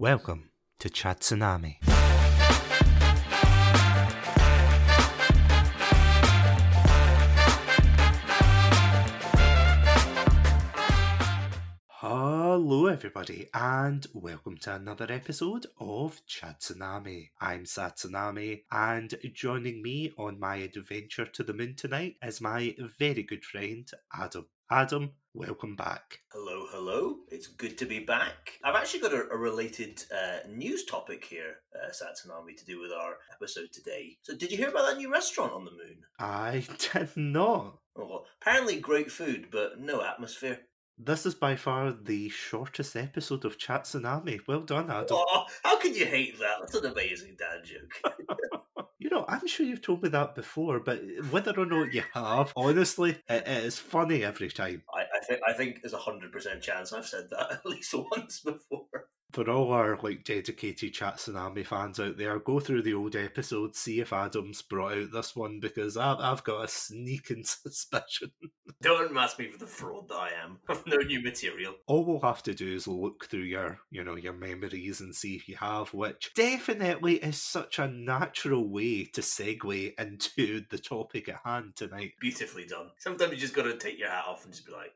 Welcome to Chat Tsunami. Hello, everybody, and welcome to another episode of Chat Tsunami. I'm Satsunami, and joining me on my adventure to the moon tonight is my very good friend Adam. Adam, welcome back. Hello, hello. It's good to be back. I've actually got a, a related uh, news topic here, uh, Satsunami, to do with our episode today. So, did you hear about that new restaurant on the moon? I did not. Oh, apparently great food, but no atmosphere. This is by far the shortest episode of Chat Tsunami. Well done, Adam. Oh, how could you hate that? That's an amazing dad joke. You know, I'm sure you've told me that before, but eh, whether or not you have, honestly, it, it is funny every time. I, I think I think there's a hundred percent chance I've said that at least once before. For all our like dedicated Chat Tsunami fans out there, go through the old episodes, see if Adam's brought out this one because I've, I've got a sneaking suspicion. Don't mask me for the fraud that I am. I've no new material. All we'll have to do is look through your, you know, your memories and see if you have, which definitely is such a natural way to segue into the topic at hand tonight. Beautifully done. Sometimes you just got to take your hat off and just be like,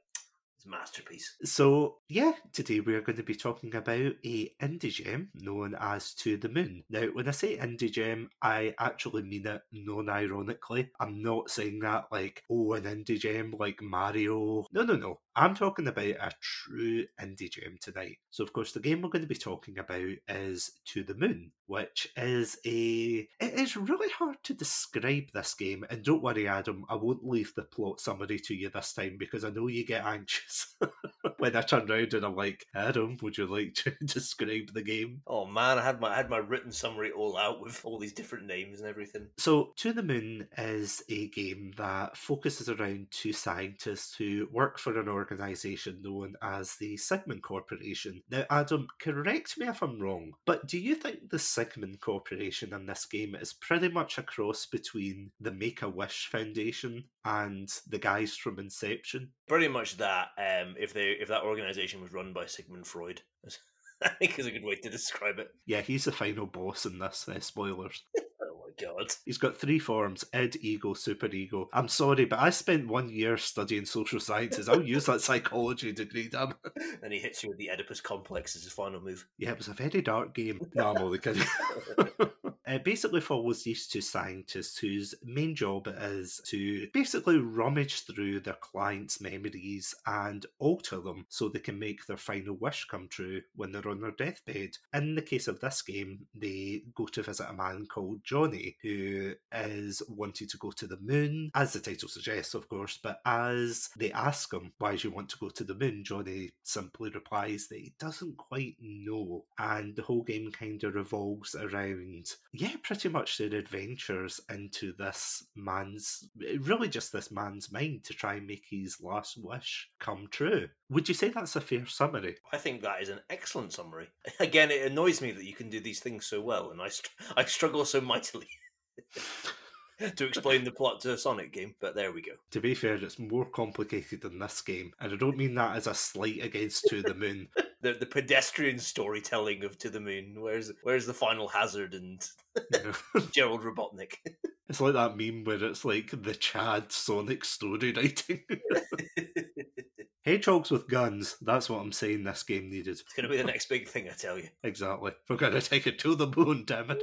masterpiece. So, yeah, today we are going to be talking about a indie gem known as To the Moon. Now, when I say indie gem, I actually mean it non-ironically. I'm not saying that like, oh, an indie gem like Mario. No, no, no. I'm talking about a true indie gem tonight. So, of course, the game we're going to be talking about is To the Moon, which is a. It is really hard to describe this game. And don't worry, Adam, I won't leave the plot summary to you this time because I know you get anxious days. when I turned around and I'm like, Adam, would you like to describe the game? Oh man, I had my I had my written summary all out with all these different names and everything. So, To the Moon is a game that focuses around two scientists who work for an organization known as the Sigmund Corporation. Now, Adam, correct me if I'm wrong, but do you think the Sigmund Corporation in this game is pretty much a cross between the Make a Wish Foundation and the guys from Inception? Pretty much that. Um, if they if that organization was run by Sigmund Freud, I think is a good way to describe it. Yeah, he's the final boss in this. Uh, spoilers. Oh my god. He's got three forms id, ego, superego. I'm sorry, but I spent one year studying social sciences. I'll use that psychology degree, damn And he hits you with the Oedipus complex as his final move. Yeah, it was a very dark game. No, I'm only kidding. It basically follows these two scientists whose main job is to basically rummage through their clients' memories and alter them so they can make their final wish come true when they're on their deathbed. In the case of this game, they go to visit a man called Johnny who is wanting to go to the moon, as the title suggests, of course. But as they ask him, Why do you want to go to the moon? Johnny simply replies that he doesn't quite know. And the whole game kind of revolves around, yeah, pretty much their adventures into this man's, eh, really just this man's mind to try and make his last wish come true. Would you say that's a fair summary? I think that is an excellent summary. Again, it annoys me that you can do these things so well, and I str- I struggle so mightily to explain the plot to a Sonic game. But there we go. To be fair, it's more complicated than this game, and I don't mean that as a slight against To the Moon. The the pedestrian storytelling of To the Moon. Where's where's the Finalhazard and? Gerald Robotnik? It's like that meme where it's like the Chad Sonic story writing. Hedgehogs with guns, that's what I'm saying this game needed. It's going to be the next big thing, I tell you. Exactly. We're going to take it to the moon, damn it.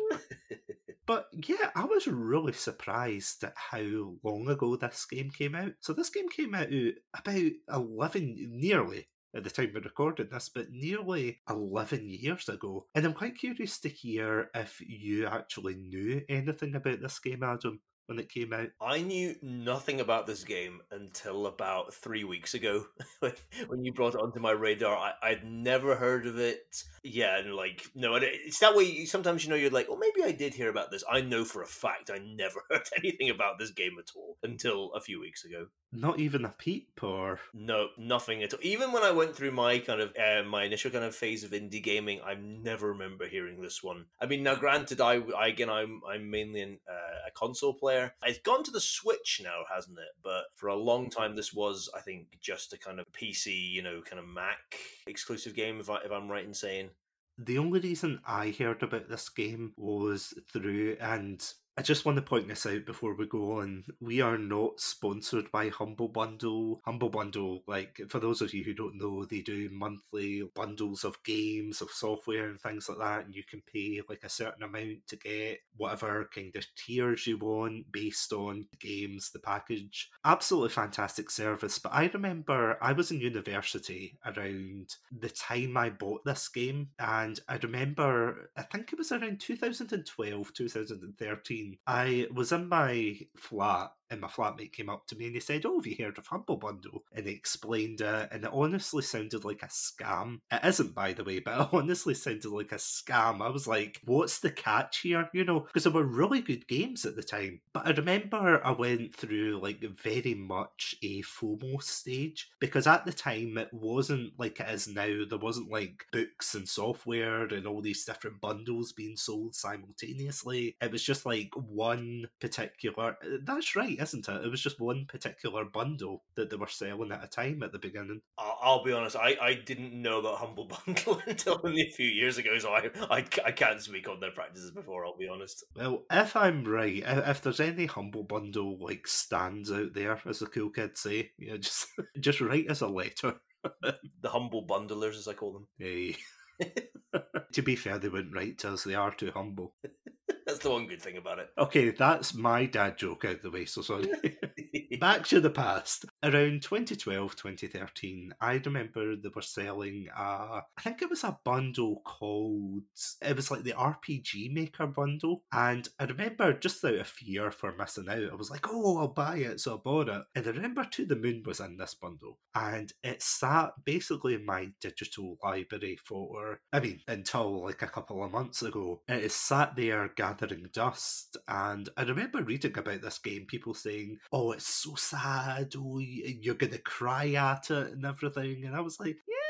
But yeah, I was really surprised at how long ago this game came out. So this game came out about 11, nearly at the time of recording this, but nearly 11 years ago. And I'm quite curious to hear if you actually knew anything about this game, Adam, when it came out. I knew nothing about this game until about three weeks ago when- you brought it onto my radar. I, I'd never heard of it. Yeah, and like, no, and it's that way. Sometimes you know you're like, oh, maybe I did hear about this. I know for a fact I never heard anything about this game at all until a few weeks ago. Not even a peep, or No, nothing at all. Even when I went through my kind of uh, my initial kind of phase of indie gaming, I never remember hearing this one. I mean, now granted, I, I again, I'm I'm mainly an, uh, a console player. It's gone to the Switch now, hasn't it? But for a long mm-hmm. time, this was, I think, just a kind of PC, you know, kind of Mac exclusive game. If I if I'm right in saying. the only reason I heard about this game was through, and I just want to point this out before we go on. We are not sponsored by Humble Bundle. Humble Bundle, like for those of you who don't know, they do monthly bundles of games, of software, and things like that, and you can pay like a certain amount to get whatever kind of tiers you want based on the games, the package. Absolutely fantastic service. But I remember I was in university around the time I bought this game, and I remember I think it was around 2012, 2013 I was in my flat and my flatmate came up to me and he said, Oh, have you heard of Humble Bundle? And he explained it, and it honestly sounded like a scam. It isn't, by the way, but it honestly sounded like a scam. I was like, What's the catch here? You know, because there were really good games at the time. But I remember I went through like very much a FOMO stage because at the time it wasn't like it is now. There wasn't like books and software and all these different bundles being sold simultaneously. It was just like one particular. That's right isn't it? It was just one particular bundle that they were selling at a time at the beginning. I'll, be honest, I, I didn't know about Humble Bundle until only a few years ago, so I, I, I can't speak on their practices before, I'll be honest. Well, if I'm right, if, if there's any Humble Bundle like stands out there, as the cool kids say, you know, just just write us a letter. the Humble Bundlers, as I call them. Hey. to be fair, they wouldn't write to us. They are too humble. That's the one good thing about it. Okay, that's my dad joke out the way, so sorry. Back to the past. Around 2012, 2013, I remember they were selling a, I think it was a bundle called, it was like the RPG Maker bundle. And I remember just out of fear for missing out, I was like, oh, I'll buy it. So I bought it. And I remember To the Moon was in this bundle. And it sat basically in my digital library for, I mean, until like a couple of months ago. It is sat there gathering dust. And I remember reading about this game, people saying, oh, it's so sad. Oh, you're going to cry at it and everything. And I was like, yeah.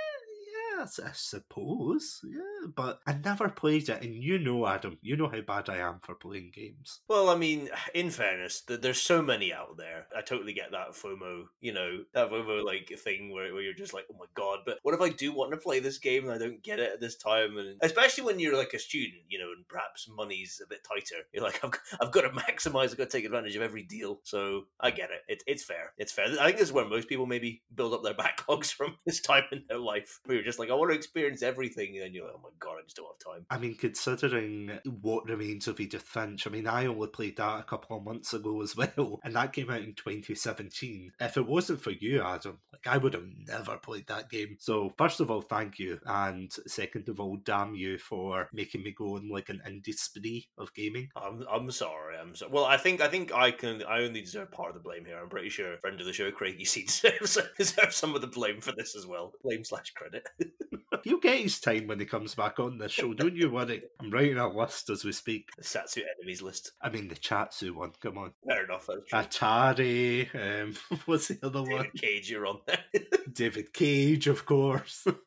Yes, I suppose, yeah, but I never played it, and you know, Adam, you know how bad I am for playing games. Well, I mean, in fairness, there's so many out there. I totally get that FOMO, you know, that FOMO like thing where, where you're just like, oh my god, but what if I do want to play this game and I don't get it at this time? And especially when you're like a student, you know, and perhaps money's a bit tighter, you're like, I've, I've got to maximize, I've got to take advantage of every deal. So I get it. it. It's fair. It's fair. I think this is where most people maybe build up their backlogs from this time in their life, We you're just like, I want to experience everything, and then you're like, oh my god, I just don't have time. I mean, considering what remains of Edith Finch, I mean, I only played that a couple of months ago as well, and that came out in 2017. If it wasn't for you, Adam, like I would have never played that game. So first of all, thank you, and second of all, damn you for making me go on like an indie spree of gaming. I'm I'm sorry. I'm so well. I think I think I can. I only deserve part of the blame here. I'm pretty sure friend of the show, Craig, you see deserves, deserves some of the blame for this as well. Blame slash credit. He'll get his time when he comes back on the show. Don't you worry. I'm writing a list as we speak. The Satsu enemies list. I mean, the Chatsu one. Come on. Fair enough. Atari. Um, what's the other David one? Cage, you're on there. David Cage, of course.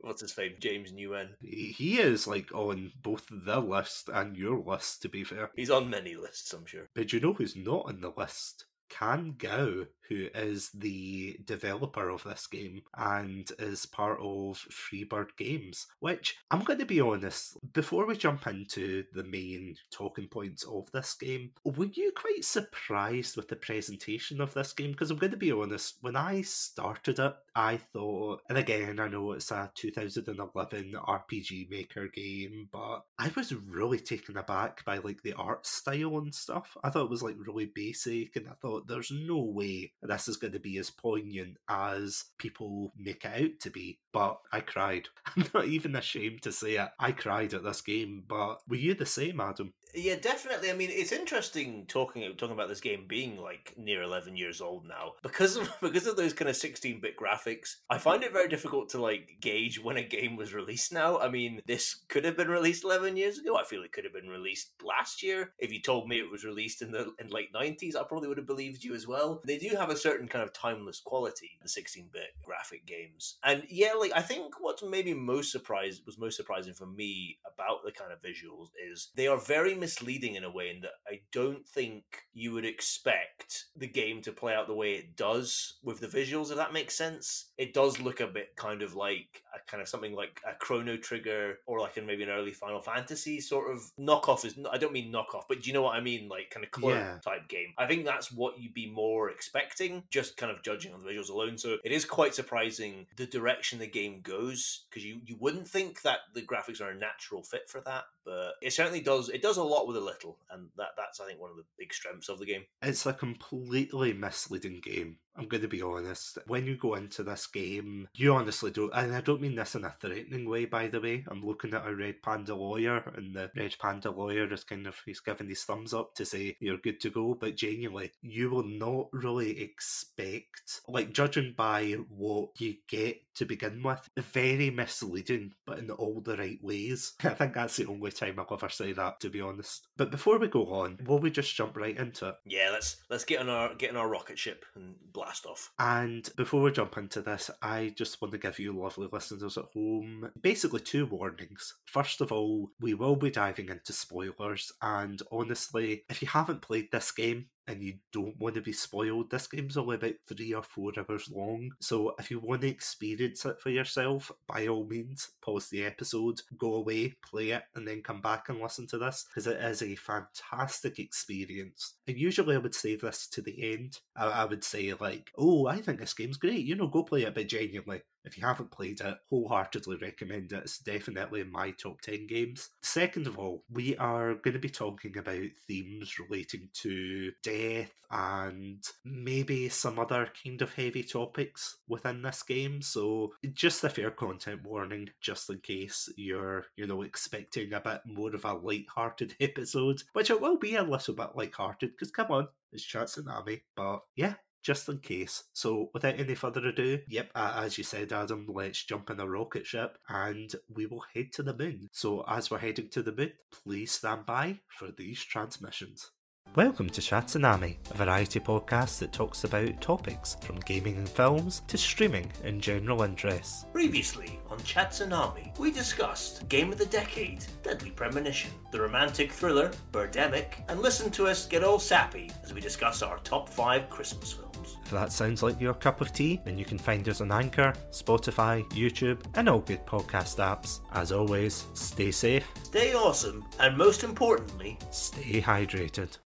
What's his name? James Nguyen. he he is like on both the list and your list, to be fair. He's on many lists, I'm sure. But you know who's not on the list? Kan Gao, who is the developer of this game and is part of Freebird Games, which I'm going to be honest, before we jump into the main talking points of this game, were you quite surprised with the presentation of this game? Because I'm going to be honest, when I started it, I thought, and again, I know it's a 2011 RPG Maker game, but I was really taken aback by like the art style and stuff. I thought it was like really basic, and I thought there's no way this is going to be as poignant as people make it out to be. But I cried. I'm not even ashamed to say it. I cried at this game. But were you the same, Adam? Yeah, definitely. I mean, it's interesting talking talking about this game being like near eleven years old now because of because of those kind of sixteen bit graphics. I find it very difficult to like gauge when a game was released now. I mean, this could have been released eleven years ago. I feel it could have been released last year. If you told me it was released in the in late nineties, I probably would have believed you as well. They do have a certain kind of timeless quality, the sixteen bit graphic games, and yeah, like I think what's maybe most surprised was most surprising for me about the kind of visuals is they are very misleading in a way in that I don't think you would expect the game to play out the way it does with the visuals, if that makes sense. It does look a bit kind of like a kind of something like a Chrono Trigger or like in maybe an early Final Fantasy sort of knockoff. Is I don't mean knockoff, but do you know what I mean? Like kind of clone Yeah. type game. I think that's what you'd be more expecting, just kind of judging on the visuals alone. So it is quite surprising the direction the game goes because you you wouldn't think that the graphics are a natural fit for that, but it certainly does. It does a lot with a little, and that that's I think one of the big strengths of the game. It's a completely misleading game. I'm going to be honest. When you go into this game, you honestly don't, and I don't mean this in a threatening way, by the way. I'm looking at a Red Panda lawyer, and the Red Panda lawyer is kind of, he's giving his thumbs up to say you're good to go, but genuinely, you will not really expect, like, judging by what you get to begin with, very misleading, but in all the right ways. I think that's the only time I'll ever say that, to be honest. But before we go on, will we just jump right into it? Yeah, let's let's get on our get on our rocket ship and blast off. And before we jump into this, I just want to give you lovely listeners at home basically two warnings. First of all, we will be diving into spoilers, and honestly, if you haven't played this game, and you don't want to be spoiled, this game's only about three or four hours long. So if you want to experience it for yourself, by all means, pause the episode, go away, play it, and then come back and listen to this because it is a fantastic experience. And usually I would save this to the end. I, I would say, like, oh, I think this game's great, you know, go play it, but genuinely, if you haven't played it, wholeheartedly recommend it. It's definitely in my top 10 games. Second of all, we are going to be talking about themes relating to death and maybe some other kind of heavy topics within this game. So just a fair content warning, just in case you're, you know, expecting a bit more of a light-hearted episode, which it will be a little bit light-hearted, because come on, it's Chatsunami. But yeah, just in case. So, without any further ado, yep, as you said, Adam, let's jump in a rocket ship and we will head to the moon. So, as we're heading to the moon, please stand by for these transmissions. Welcome to Chatsunami, a variety podcast that talks about topics from gaming and films to streaming and general interests. Previously on Chatsunami, we discussed Game of the Decade, Deadly Premonition, the romantic thriller Birdemic, and listen to us get all sappy as we discuss our top five Christmas films. If that sounds like your cup of tea, then you can find us on Anchor, Spotify, YouTube, and all good podcast apps. As always, stay safe, Stay awesome, and most importantly, stay hydrated.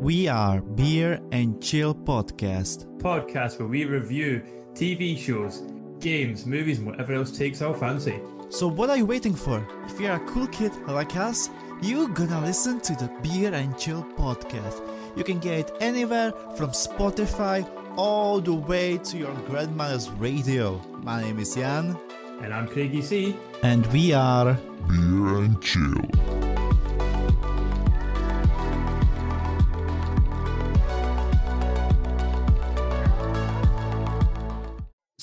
We are Beer and Chill Podcast. podcast where we review TV shows, games, movies, and whatever else takes our fancy. So what are you waiting for? If you're a cool kid like us, you're gonna listen to the Beer and Chill Podcast. You can get it anywhere from Spotify all the way to your grandmother's radio. My name is Jan, And I'm Craigie C. and we are Beer and chill.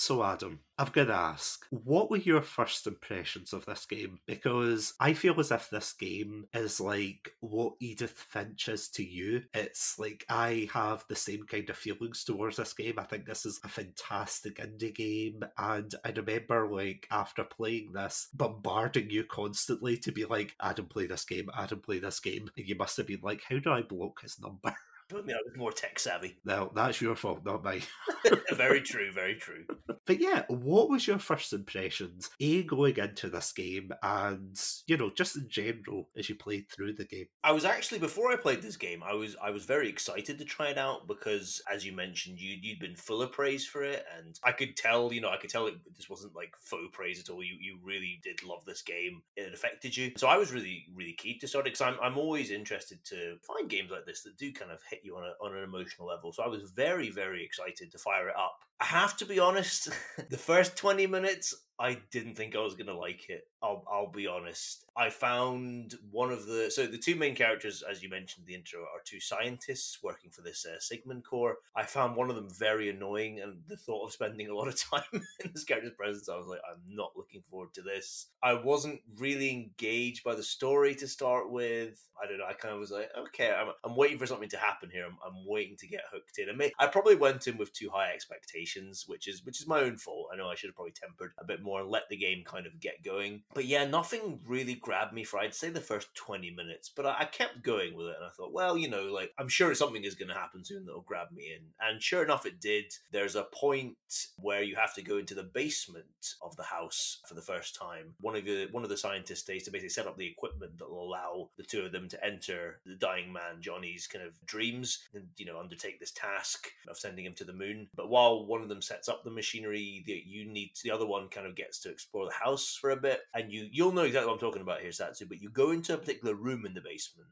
So, Adam, I've got to ask, what were your first impressions of this game? Because I feel as if this game is like what Edith Finch is to you. It's like I have the same kind of feelings towards this game. I think this is a fantastic indie game, and I remember like after playing this, bombarding you constantly to be like, Adam, play this game, Adam, play this game. And you must have been like, how do I block his number? I mean, I was more tech savvy. No, that's your fault, not mine. very true, very true. But yeah, what was your first impressions, A, going into this game, and, you know, just in general as you played through the game? I was actually before I played this game, I was I was very excited to try it out because, as you mentioned, you you'd been full of praise for it, and I could tell, you know, I could tell it this wasn't like faux praise at all. You you really did love this game. It affected you, so I was really really keen to start it because I'm I'm always interested to find games like this that do kind of hit you on a on an emotional level. So I was very very excited to fire it up. I have to be honest, the first twenty minutes I didn't think I was going to like it. I'll, I'll be honest. I found one of the so the two main characters, as you mentioned in the intro, are two scientists working for this uh, Sigmund Corps. I found one of them very annoying, and the thought of spending a lot of time in this character's presence, I was like, I'm not looking forward to this. I wasn't really engaged by the story to start with. I don't know. I kind of was like, okay, I'm, I'm waiting for something to happen here. I'm, I'm waiting to get hooked in. And may, I probably went in with too high expectations, which is which is my own fault. I know I should have probably tempered a bit more and let the game kind of get going. But yeah, nothing really grabbed me for I'd say the first 20 minutes, but I, I kept going with it and I thought, well, you know, like I'm sure something is going to happen soon that'll grab me in. And sure enough, it did. There's a point where you have to go into the basement of the house for the first time. One of the one of the scientists stays to basically set up the equipment that will allow the two of them to enter the dying man Johnny's kind of dreams and you know undertake this task of sending him to the moon. But while one of them sets up the machinery, the, you need the other one kind of gets to explore the house for a bit, and you you'll know exactly what I'm talking about here, Satsu. But you go into a particular room in the basement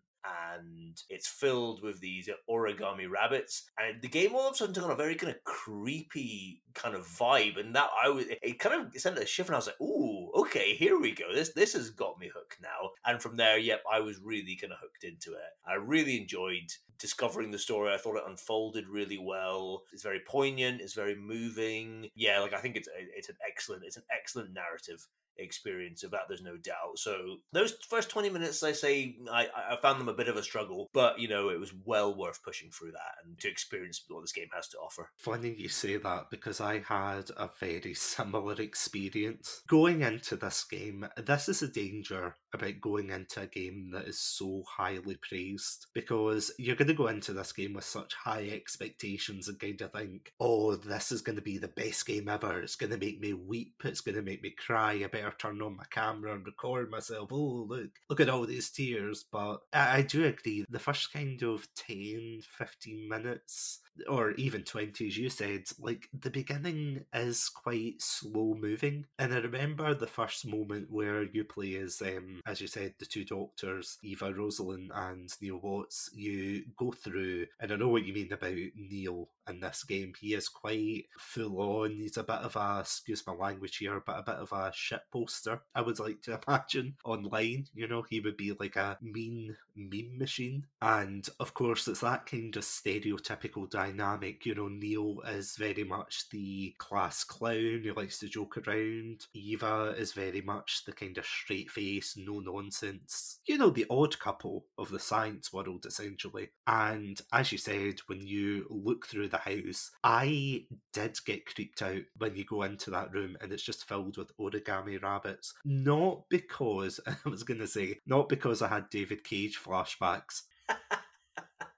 and it's filled with these origami rabbits. And the game all of a sudden took on a very kind of creepy kind of vibe, and that I was it kind of sent a shift, and I was like, "Ooh, okay, here we go. This this has got me hooked now." And from there, yep, I was really kind of hooked into it. I really enjoyed discovering the story. I thought it unfolded really well. It's very poignant. It's very moving. Yeah, like I think it's it's an excellent it's an excellent narrative experience of that there's no doubt so those first 20 minutes i say I, I found them a bit of a struggle but you know it was well worth pushing through that and to experience what this game has to offer Funny you say that because I had a very similar experience. Going into this game, this is a danger about going into a game that is so highly praised because you're going to go into this game with such high expectations and kind of think, oh, this is going to be the best game ever. It's going to make me weep. It's going to make me cry. I better turn on my camera and record myself. Oh, look, look at all these tears. But I, I do agree. The first kind of 10, 15 minutes or even 20 as you said like the beginning is quite slow moving and i remember the first moment where you play as um as you said the two doctors eva rosalene and neil watts you go through and i know what you mean about neil in this game he is quite full on he's a bit of a excuse my language here but a bit of a shit poster i would like to imagine online you know he would be like a mean meme machine. And of course it's that kind of stereotypical dynamic you know neil is very much the class clown who likes to joke around. Eva is very much the kind of straight face no nonsense you know the odd couple of the science world essentially. And as you said when you look through the house i did get creeped out when you go into that room and it's just filled with origami rabbits. Not because i was going to say not because i had david cage flashbacks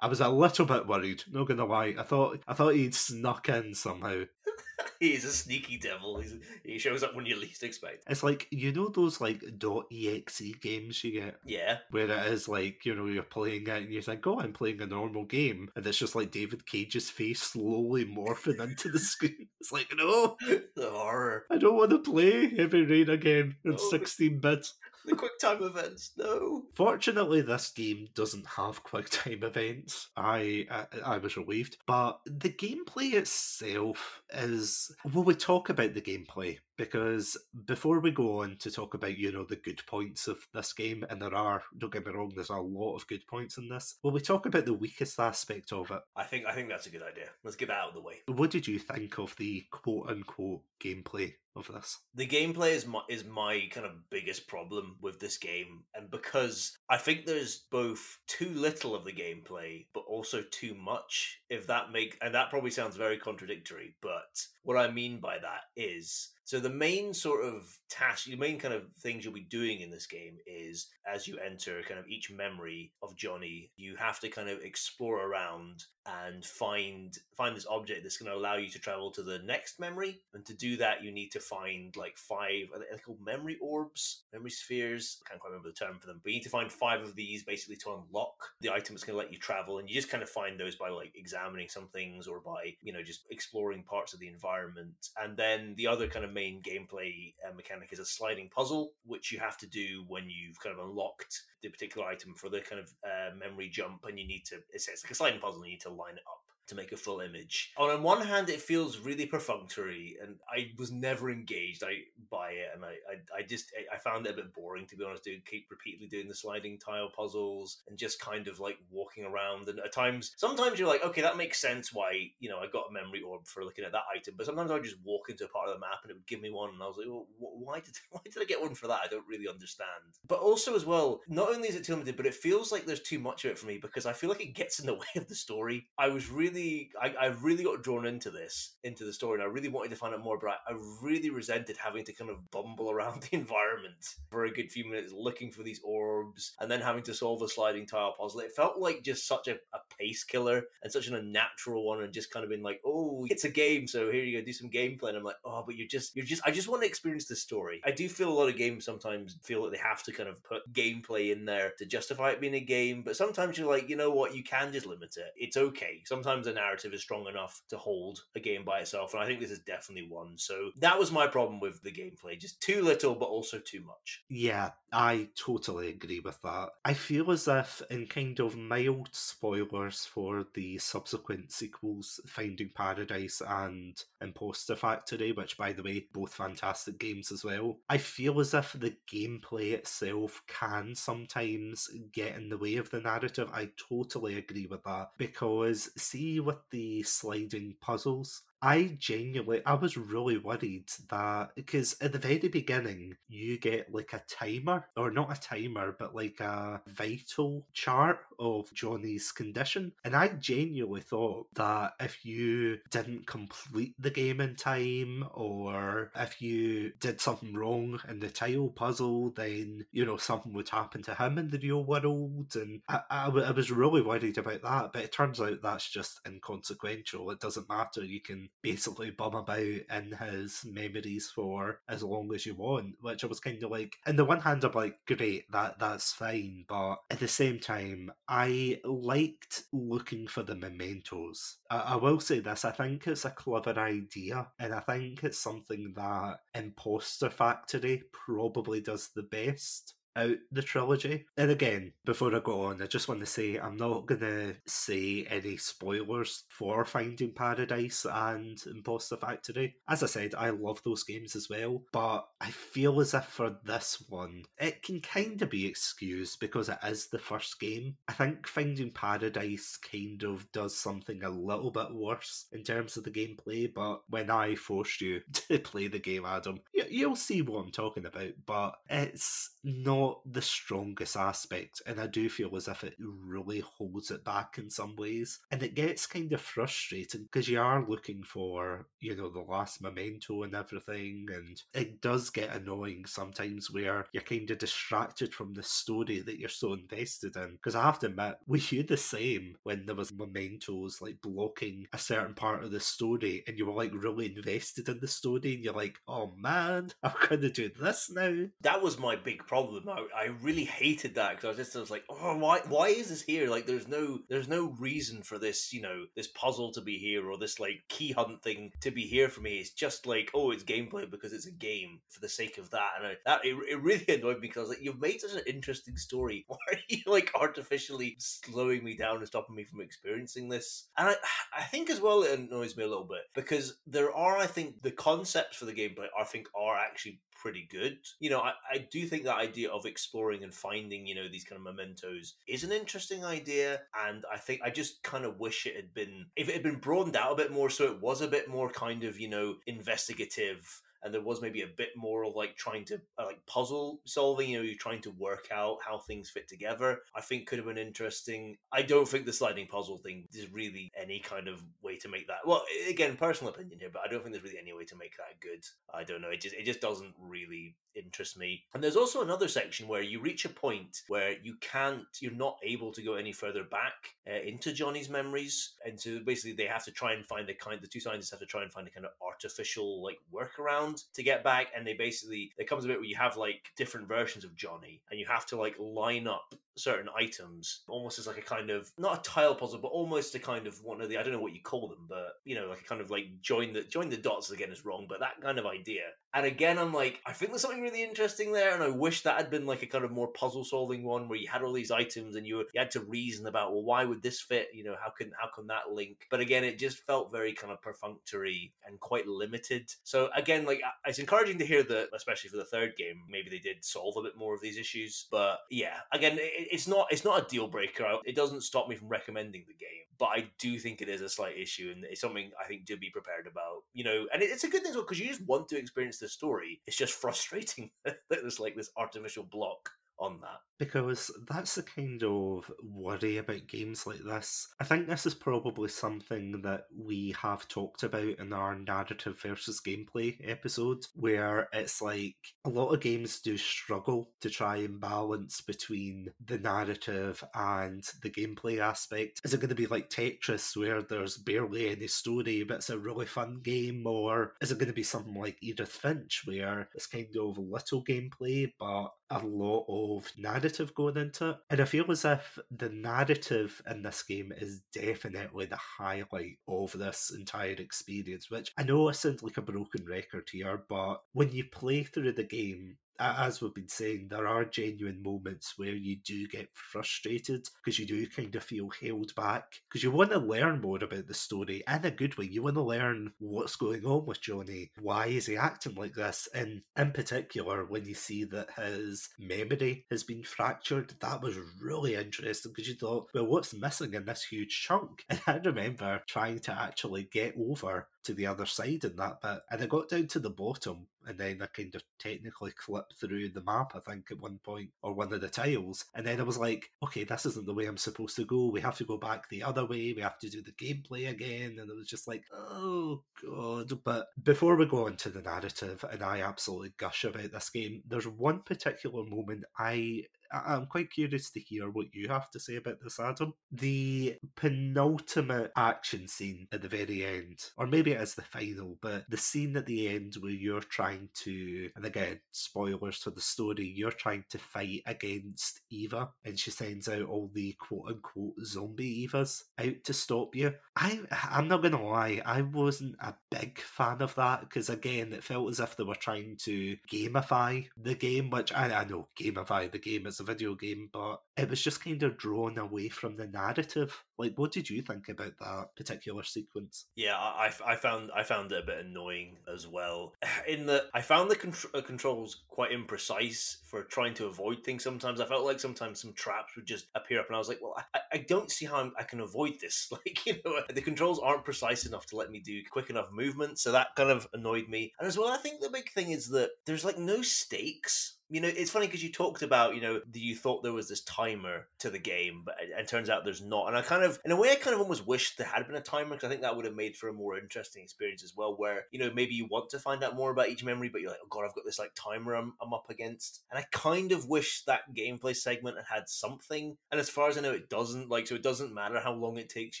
I was a little bit worried, not gonna lie. I thought I thought he'd snuck in somehow. he's a sneaky devil He's, he shows up when you least expect It's like you know those like .exe games you get yeah where it is like you know you're playing it and you think oh I'm playing a normal game and it's just like David Cage's face slowly morphing into the screen. It's like no, the horror I don't want to play Heavy Rain again in No. 16 bits. The quick time events no Fortunately, this game doesn't have quick time events. I, I I was relieved, but the gameplay itself is. Will we talk about the gameplay because before we go on to talk about you know the good points of this game, and there are don't get me wrong, there's a lot of good points in this. Will we talk about the weakest aspect of it? I think I think that's a good idea let's get that out of the way What did you think of the quote unquote gameplay of this? the gameplay is my is my kind of biggest problem with this game and because i think there's both too little of the gameplay but also too much if that make and that probably sounds very contradictory but what i mean by that is so the main sort of task the main kind of things you'll be doing in this game is as you enter kind of each memory of johnny you have to kind of explore around and find find this object that's going to allow you to travel to the next memory. And to do that you need to find like five are they called memory orbs? Memory spheres? I can't quite remember the term for them but you need to find five of these basically to unlock the item that's going to let you travel. And you just kind of find those by like examining some things or by you know just exploring parts of the environment. And then the other kind of main gameplay uh, mechanic is a sliding puzzle which you have to do when you've kind of unlocked the particular item for the kind of uh, memory jump. And you need to it's, it's like a sliding puzzle and you need to line it up to make a full image. On one hand, it feels really perfunctory, and I was never engaged I, by it, and I, I, I just I found it a bit boring to be honest. To keep repeatedly doing the sliding tile puzzles and just kind of like walking around, and at times, sometimes you're like, okay, that makes sense. Why you know I got a memory orb for looking at that item, but sometimes I would just walk into a part of the map and it would give me one, and I was like, well, why did why did I get one for that? I don't really understand. But also as well, not only is it too limited, but it feels like there's too much of it for me because I feel like it gets in the way of the story. I was really really, I, I really got drawn into this, into the story, and I really wanted to find out more. But I, I really resented having to kind of bumble around the environment for a good few minutes, looking for these orbs, and then having to solve a sliding tile puzzle. It felt like just such a, a pace killer and such an unnatural one, and just kind of been like, oh, it's a game, so here you go, do some gameplay. And I'm like, oh, but you're just, you're just, I just want to experience the story. I do feel a lot of games sometimes feel that they have to kind of put gameplay in there to justify it being a game, but sometimes you're like, you know what, you can just limit it. It's okay. Sometimes a narrative is strong enough to hold a game by itself, and I think this is definitely one. So that was my problem with the gameplay. Just too little, but also too much. Yeah, I totally agree with that. I feel as if, in kind of mild spoilers for the subsequent sequels, Finding Paradise and Impostor Factory, which, by the way, both fantastic games as well, I feel as if the gameplay itself can sometimes get in the way of the narrative. I totally agree with that because, see, with the sliding puzzles, I genuinely, I was really worried that because at the very beginning you get like a timer, or not a timer, but like a vital chart of Johnny's condition, and I genuinely thought that if you didn't complete the game in time, or if you did something wrong in the tile puzzle, then you know something would happen to him in the real world, and I, I, I was really worried about that. But it turns out that's just inconsequential. It doesn't matter. You can basically bum about in his memories for as long as you want, which I was kind of like, on the one hand, I'm like, great, that that's fine, but at the same time, I liked looking for the mementos. I, I will say this, I think it's a clever idea, and I think it's something that Impostor Factory probably does the best out the trilogy. And again, before I go on, I just want to say I'm not going to say any spoilers for Finding Paradise and Impostor Factory. As I said, I love those games as well, but I feel as if for this one, it can kind of be excused because it is the first game. I think Finding Paradise kind of does something a little bit worse in terms of the gameplay, but when I forced you to play the game, Adam, you'll see what I'm talking about, but it's not not the strongest aspect, and I do feel as if it really holds it back in some ways. And it gets kind of frustrating because you are looking for, you know, the last memento and everything, and it does get annoying sometimes where you're kind of distracted from the story that you're so invested in. Because I have to admit, we hear the same when there was mementos like blocking a certain part of the story, and you were like really invested in the story, and you're like, oh man, I'm gonna do this now. That was my big problem. I, I really hated that because I was just I was like, oh, why why is this here? Like, there's no there's no reason for this, you know, this puzzle to be here or this like key hunt thing to be here for me. It's just like, oh, it's gameplay because it's a game for the sake of that, and I, that it, it really annoyed me because like you've made such an interesting story. Why are you like artificially slowing me down and stopping me from experiencing this? And I I think as well it annoys me a little bit because there are I think the concepts for the gameplay I think are actually pretty good. You know, I, I do think that idea of exploring and finding, you know, these kind of mementos is an interesting idea. And I think I just kind of wish it had been, if it had been broadened out a bit more, so it was a bit more kind of, you know, investigative and there was maybe a bit more of like trying to uh, like puzzle solving you know you're trying to work out how things fit together i think could have been interesting i don't think the sliding puzzle thing is really any kind of way to make that well again personal opinion here but i don't think there's really any way to make that good i don't know it just it just doesn't really interest me. And there's also another section where you reach a point where you can't you're not able to go any further back uh, into johnny's memories. And so basically they have to try and find a kind the two scientists have to try and find a kind of artificial like workaround around to get back, and they basically there comes a bit where you have like different versions of Johnny, and you have to like line up certain items almost as like a kind of not a tile puzzle but almost a kind of one of the i don't know what you call them but you know like a kind of like join the join the dots again is wrong but that kind of idea. And again i'm like i think there's something really interesting there and i wish that had been like a kind of more puzzle solving one where you had all these items and you, you had to reason about well why would this fit? You know how can how can that link? But again it just felt very kind of perfunctory and quite limited. So again like it's encouraging to hear that especially for the third game maybe they did solve a bit more of these issues but yeah again it, it's not it's not a deal breaker. It doesn't stop me from recommending the game, but I do think it is a slight issue, and it's something I think to be prepared about. You know, and it's a good thing as well because you just want to experience the story. It's just frustrating that there's like this artificial block on that. because that's the kind of worry about games like this. I think this is probably something that we have talked about in our narrative versus gameplay episode, where it's like a lot of games do struggle to try and balance between the narrative and the gameplay aspect. Is it going to be like Tetris, where there's barely any story, but it's a really fun game? Or is it going to be something like Edith Finch, where it's kind of little gameplay, but a lot of narrative going into it. And I feel as if the narrative in this game is definitely the highlight of this entire experience, which I know it sounds like a broken record here, but when you play through the game, as we've been saying, there are genuine moments where you do get frustrated because you do kind of feel held back because you want to learn more about the story in a good way. You want to learn what's going on with Johnny. Why is he acting like this? And in particular, when you see that his memory has been fractured, that was really interesting because you thought, well, what's missing in this huge chunk? And I remember trying to actually get over to the other side in that bit. And I got down to the bottom and then I kind of technically flipped through the map, I think, at one point, or one of the tiles. And then I was like, okay, this isn't the way I'm supposed to go. We have to go back the other way. We have to do the gameplay again. And it was just like, oh, God. But before we go on to the narrative, and I absolutely gush about this game, there's one particular moment I I'm quite curious to hear what you have to say about this, Adam. The penultimate action scene at the very end, or maybe it is the final, but the scene at the end where you're trying to, and again, spoilers for the story, you're trying to fight against Eva, and she sends out all the quote unquote zombie Evas out to stop you. I, I'm not gonna lie, I wasn't a big fan of that because again, it felt as if they were trying to gamify the game, which I, I know gamify the game is a video game, but it was just kind of drawn away from the narrative. Like, what did you think about that particular sequence? Yeah, I, I found I found it a bit annoying as well. In that, I found the uh, controls quite imprecise for trying to avoid things. Sometimes I felt like sometimes some traps would just appear up, and I was like, well, I, I don't see how I'm, i can avoid this. Like, you know, the controls aren't precise enough to let me do quick enough movement, so that kind of annoyed me. And as well, I think the big thing is that there's like no stakes you know, it's funny because you talked about, you know, you thought there was this timer to the game, but it, turns out there's not. And I kind of, in a way, I kind of almost wish there had been a timer because I think that would have made for a more interesting experience as well. Where you know maybe you want to find out more about each memory, but you're like, oh god, I've got this like timer I'm, I'm up against, and I kind of wish that gameplay segment had had something. And as far as I know, it doesn't. Like, so it doesn't matter how long it takes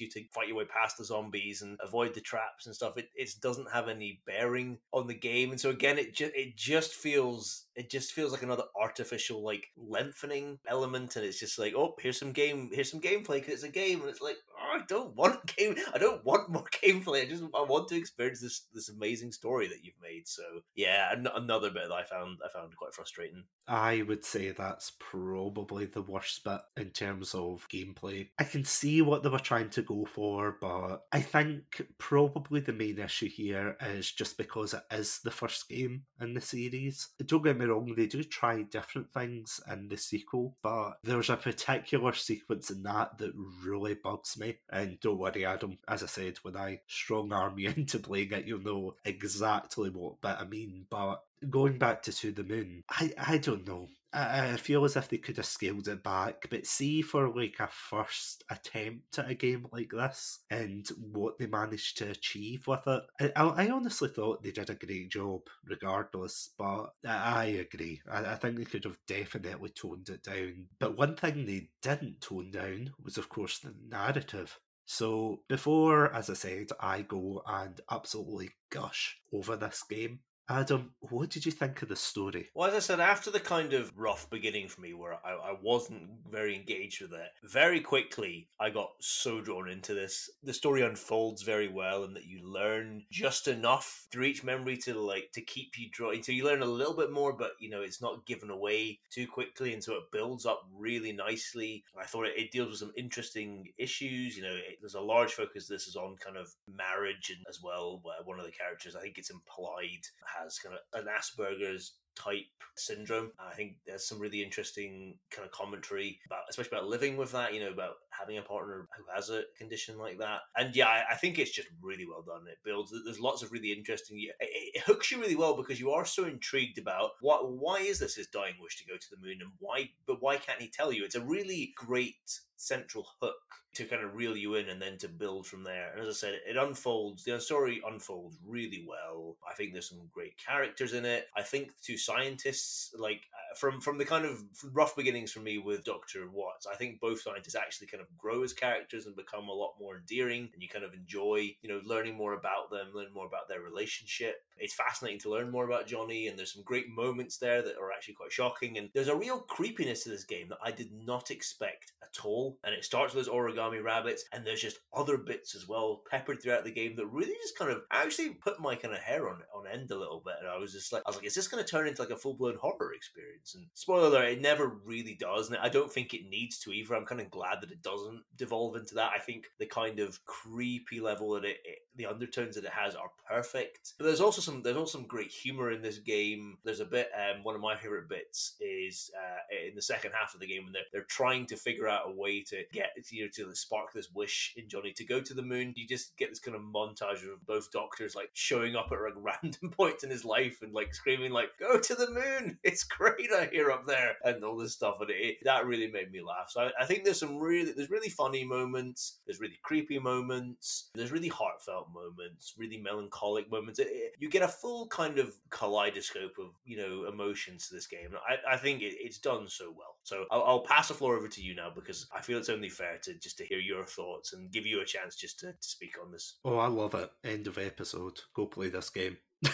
you to fight your way past the zombies and avoid the traps and stuff. It it doesn't have any bearing on the game, and so again, it just it just feels it just feels like another artificial like lengthening element and it's just like oh here's some game here's some gameplay because it's a game and it's like oh, i don't want game i don't want more gameplay i just i want to experience this this amazing story that you've made. So yeah an- another bit that i found i found quite frustrating. I would say that's probably the worst bit in terms of gameplay. I can see what they were trying to go for but i think probably the main issue here is just because it is the first game in the series. Don't get me me wrong, they do try different things in the sequel, but there's a particular sequence in that that really bugs me. And don't worry, Adam, as I said, when I strong arm you into playing it, you'll know exactly what bit I mean. But going back to To the Moon, I, I don't know. I, feel as if they could have scaled it back, but see for like a first attempt at a game like this and what they managed to achieve with it, I, I honestly thought they did a great job, regardless. But I agree. I, I think they could have definitely toned it down. But one thing they didn't tone down was, of course, the narrative. So before, as I said, I go and absolutely gush over this game, Adam, what did you think of the story? Well, as I said, after the kind of rough beginning for me where I, I, wasn't very engaged with it, very quickly I got so drawn into this. The story unfolds very well, and that you learn just enough through each memory to like to keep you drawn. So you learn a little bit more, but you know it's not given away too quickly, and so it builds up really nicely. I thought it, it deals with some interesting issues. You know, it, there's a large focus. This is on kind of marriage and as well. Where one of the characters, I think it's implied has kind of an Asperger's type syndrome. I think there's some really interesting kind of commentary about, especially about living with that, you know, about having a partner who has a condition like that. And yeah, I, I think it's just really well done. It builds, there's lots of really interesting, it, it, hooks you really well because you are so intrigued about what, why is this his dying wish to go to the moon and why, but why can't he tell you? It's a really great central hook to kind of reel you in and then to build from there. And as I said, it unfolds, the story unfolds really well. I think there's some great characters in it. I think two scientists, like uh, from from the kind of rough beginnings for me with Dr. Watts, I think both scientists actually kind of grow as characters and become a lot more endearing and you kind of enjoy, you know, learning more about them, learn more about their relationship. It's fascinating to learn more about Johnny and there's some great moments there that are actually quite shocking and there's a real creepiness to this game that I did not expect at all. And it starts with those origami rabbits and there's just other bits as well peppered throughout the game that really just kind of actually put my kind of hair on on end a little bit and I was just like I was like is this going to turn into like a full-blown horror experience and spoiler alert it never really does and I don't think it needs to either I'm kind of glad that it doesn't devolve into that I think the kind of creepy level that it, it the undertones that it has are perfect but there's also some there's also some great humor in this game. There's a bit um one of my favorite bits is uh, in the second half of the game when they're, they're trying to figure out a way to get you know to spark this wish in Johnny to go to the moon. You just get this kind of montage of both doctors like showing up at like random points in his life and like screaming like go to the moon! It's great out here up there! and all this stuff and it, that really made me laugh. So I, I think there's some really there's really funny moments there's really creepy moments there's really heartfelt moments really melancholic moments. It, it, you get a full kind of kaleidoscope of you know emotions to this game I, I think it's done so well so I'll, I'll, pass the floor over to you now because I feel it's only fair to just to hear your thoughts and give you a chance just to, to speak on this. Oh, I love it. End of episode. Go play this game.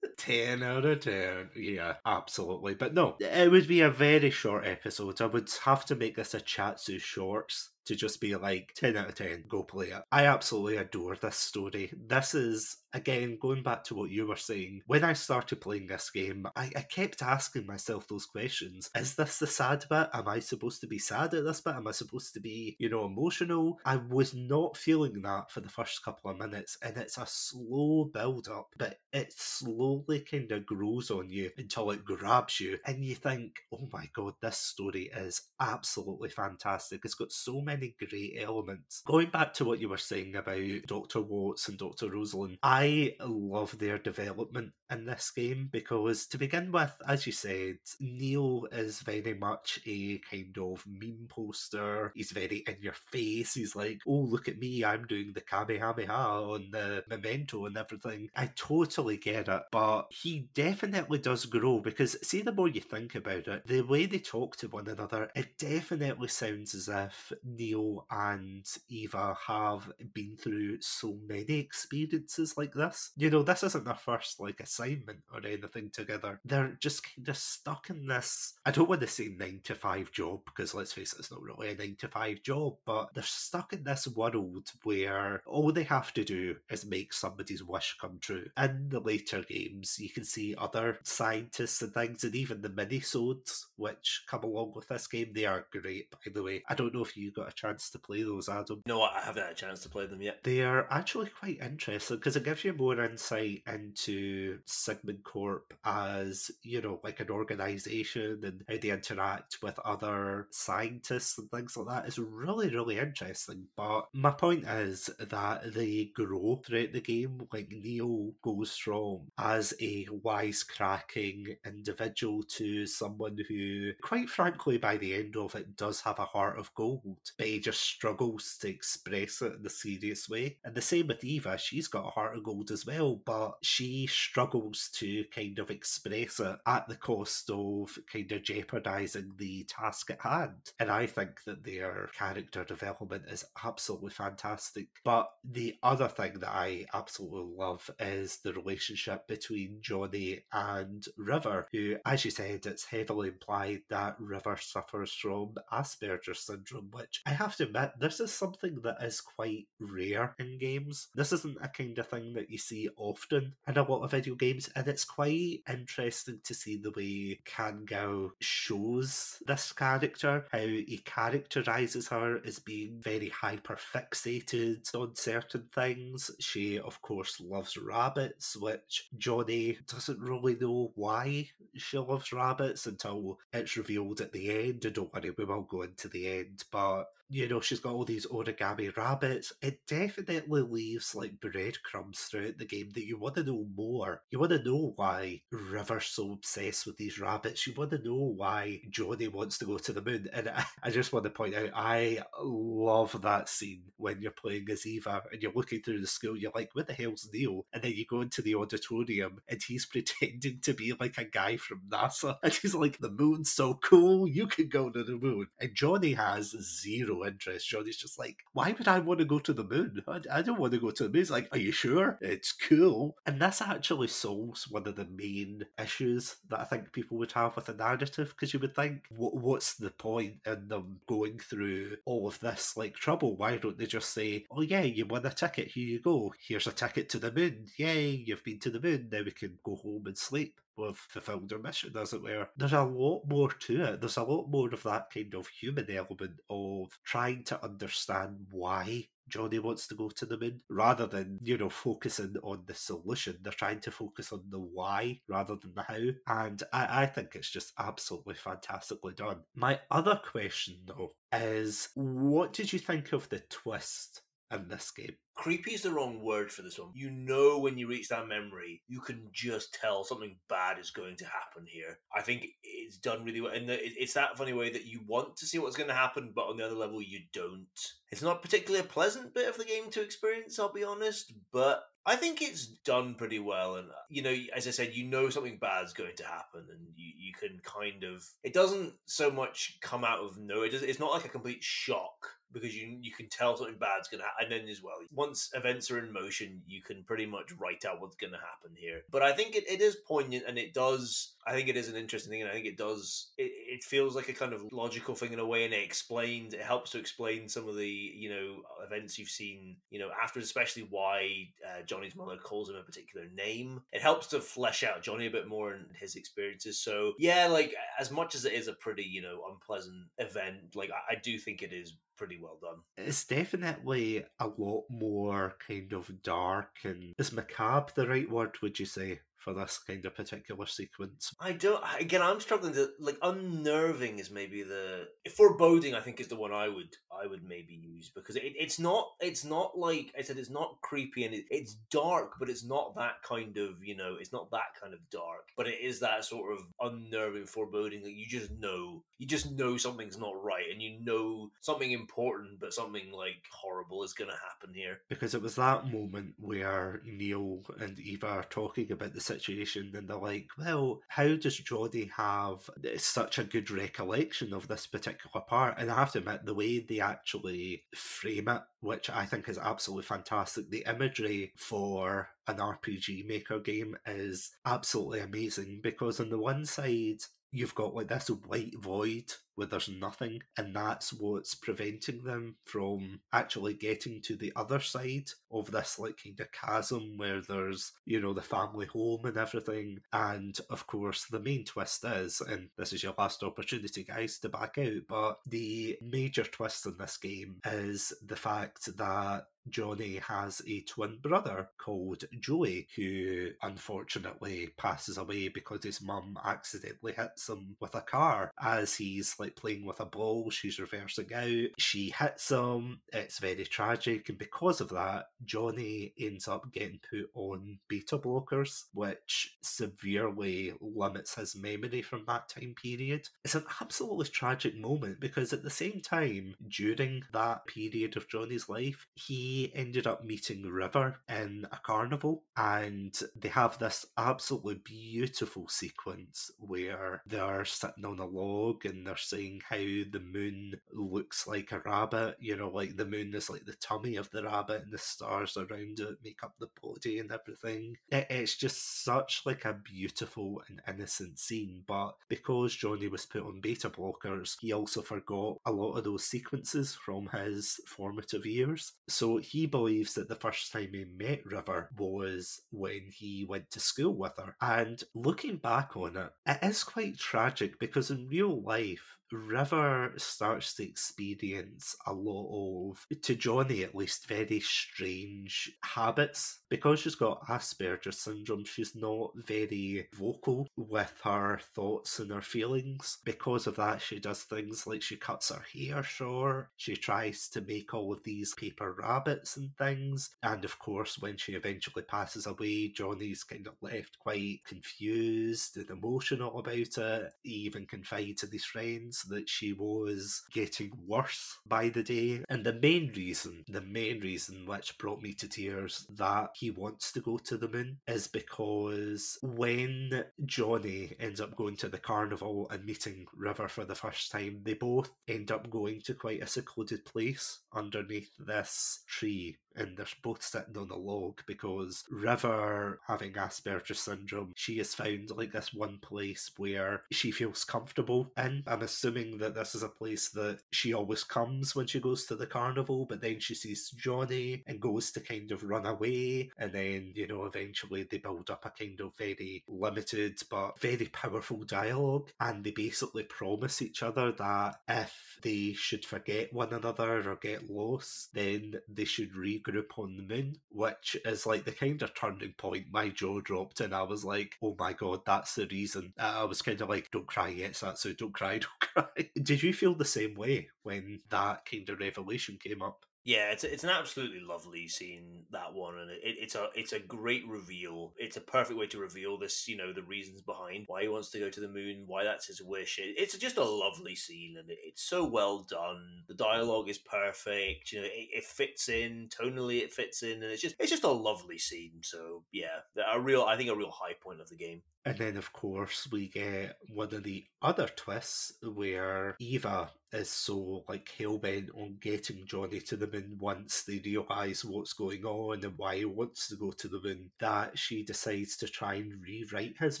10 out of 10. Yeah, absolutely. But no, it would be a very short episode. I would have to make this a Chatsu Shorts to just be like 10 out of 10, go play it. I absolutely adore this story. This is, again, going back to what you were saying, when I started playing this game, I, I kept asking myself those questions. Is this the sad bit? Am I supposed to be sad at this bit? Am I supposed to be, you know, emotional? I was not feeling that for the first couple of minutes, and it's a slow build up, but it slowly kind of grows on you until it grabs you, and you think, oh my god, this story is absolutely fantastic. It's got so many many great elements. Going back to what you were saying about Dr. Watts and Dr. Rosalene, I love their development in this game because, to begin with, as you said, Neil is very much a kind of meme poster. He's very in your face. He's like, oh, look at me, I'm doing the Kamehameha on the memento and everything. I totally get it, but he definitely does grow because, see, the more you think about it, the way they talk to one another, it definitely sounds as if Neil and Eva have been through so many experiences like this. You know, this isn't their first like assignment or anything together. They're just kind of stuck in this. I don't want to say nine to five job because let's face it, it's not really a nine to five job, but they're stuck in this world where all they have to do is make somebody's wish come true. In the later games, you can see other scientists and things, and even the mini-sodes which come along with this game. They are great, by the way. I don't know if you got a chance to play those, Adam? No, I haven't had a chance to play them yet. They are actually quite interesting because it gives you more insight into Sigmund Corp as, you know, like an organization and how they interact with other scientists and things like that. It's really, really interesting. But my point is that they grow throughout the game. Like Neil goes from as a wisecracking individual to someone who, quite frankly, by the end of it, does have a heart of gold but he just struggles to express it in a serious way. And the same with Eva, she's got a heart of gold as well, but she struggles to kind of express it at the cost of kind of jeopardizing the task at hand. And I think that their character development is absolutely fantastic. But the other thing that I absolutely love is the relationship between Johnny and River, who, as you said, it's heavily implied that River suffers from Asperger's syndrome, which I have to admit, this is something that is quite rare in games. This isn't a kind of thing that you see often in a lot of video games, and it's quite interesting to see the way Kan Gao shows this character, how he characterizes her as being very hyper fixated on certain things. She, of course, loves rabbits, which Johnny doesn't really know why she loves rabbits until it's revealed at the end. And don't worry, we will go into the end, but you know, she's got all these origami rabbits. It definitely leaves like breadcrumbs throughout the game that you want to know more. You want to know why River's so obsessed with these rabbits. You want to know why Johnny wants to go to the moon. And I, just want to point out, I love that scene when you're playing as Eva and you're looking through the school. You're like, what the hell's Neil? And then you go into the auditorium and he's pretending to be like a guy from NASA. And he's like, the moon's so cool, you can go to the moon. And Johnny has zero interest. Johnny's just like, why would I want to go to the moon? I, I don't want to go to the moon. He's like, are you sure? It's cool. And this actually solves one of the main issues that I think people would have with a narrative because you would think, what's the point in them going through all of this like trouble? Why don't they just say, oh yeah, you won a ticket, here you go. Here's a ticket to the moon. Yay, you've been to the moon. Now we can go home and sleep have fulfilled their mission, as it were. There's a lot more to it. There's a lot more of that kind of human element of trying to understand why Johnny wants to go to the moon rather than, you know, focusing on the solution. They're trying to focus on the why rather than the how. And I, I think it's just absolutely fantastically done. My other question, though, is what did you think of the twist in this game? creepy is the wrong word for this one. You know when you reach that memory, you can just tell something bad is going to happen here. I think it's done really well, and it's that funny way that you want to see what's going to happen, but on the other level, you don't. It's not particularly a pleasant bit of the game to experience, I'll be honest, but I think it's done pretty well, and uh, you know, as I said, you know something bad's going to happen, and you, you can kind of. It doesn't so much come out of no. It it's not like a complete shock because you you can tell something bad's going to happen. And then as well, once events are in motion, you can pretty much write out what's going to happen here. But I think it, it is poignant and it does, I think it is an interesting thing. And I think it does, it, it feels like a kind of logical thing in a way. And it explains, it helps to explain some of the, you know, events you've seen, you know, after, especially why uh, Johnny's mother calls him a particular name. It helps to flesh out Johnny a bit more and his experiences. So, yeah, like as much as it is a pretty, you know, unpleasant event, like I, I do think it is pretty well done. It's definitely a lot more kind of dark and is macabre the right word, would you say? For this kind of particular sequence. I don't. Again, I'm struggling to like unnerving is maybe the foreboding. I think is the one I would I would maybe use because it, it's not it's not like I said it's not creepy and it, it's dark, but it's not that kind of you know it's not that kind of dark, but it is that sort of unnerving foreboding that you just know you just know something's not right and you know something important but something like horrible is going to happen here because it was that moment where Neil and Eva are talking about the situation and they're like, well, how does Johnny have eh, such a good recollection of this particular part? And I have to admit, the way they actually frame it, which I think is absolutely fantastic, the imagery for an RPG Maker game is absolutely amazing because on the one side, you've got like this white void where there's nothing, and that's what's preventing them from actually getting to the other side of this like kind of chasm where there's you know the family home and everything. And of course, the main twist is, and this is your last opportunity, guys, to back out, but the major twist in this game is the fact that Johnny has a twin brother called Joey, who unfortunately passes away because his mum accidentally hits him with a car as he's like playing with a ball. She's reversing out. She hits him. It's very tragic. And because of that, Johnny ends up getting put on beta blockers, which severely limits his memory from that time period. It's an absolutely tragic moment because at the same time, during that period of Johnny's life, he ended up meeting River in a carnival and they have this absolutely beautiful sequence where they're sitting on a log and they're saying how the moon looks like a rabbit. You know, like the moon is like the tummy of the rabbit, and the stars around it make up the body and everything. It, it's just such like a beautiful and innocent scene. But because Johnny was put on beta blockers, he also forgot a lot of those sequences from his formative years. So he believes that the first time he met River was when he went to school with her. And looking back on it, it is quite tragic because in real life, River starts to experience a lot of, to Johnny at least, very strange habits. Because she's got Asperger's syndrome, she's not very vocal with her thoughts and her feelings. Because of that, she does things like she cuts her hair short, she tries to make all of these paper rabbits and things. And of course, when she eventually passes away, Johnny's kind of left quite confused and emotional about it. He even confides in his friends that she was getting worse by the day. And the main reason, the main reason which brought me to tears that he wants to go to the moon is because when Johnny ends up going to the carnival and meeting River for the first time, they both end up going to quite a secluded place underneath this tree and they're both sitting on a log because River, having Asperger's syndrome, she has found like this one place where she feels comfortable in. I'm assuming that this is a place that she always comes when she goes to the carnival, but then she sees Johnny and goes to kind of run away, and then, you know, eventually they build up a kind of very limited but very powerful dialogue, and they basically promise each other that if they should forget one another or get lost, then they should regroup on the moon, which is like the kind of turning point my jaw dropped, and I was like, oh my god, that's the reason. Uh, I was kind of like, don't cry yet, so don't cry, don't cry. Did you feel the same way when that kind of revelation came up? Yeah, it's it's an absolutely lovely scene that one, and it, it's a it's a great reveal. It's a perfect way to reveal this, you know, the reasons behind why he wants to go to the moon, why that's his wish. It, it's just a lovely scene, and it, it's so well done. The dialogue is perfect. You know, it, it, fits in tonally. It fits in, and it's just it's just a lovely scene. So yeah, a real I think a real high point of the game. And then, of course, we get one of the other twists where Eva is so like hell bent on getting Johnny to the moon once they realise what's going on and why he wants to go to the moon that she decides to try and rewrite his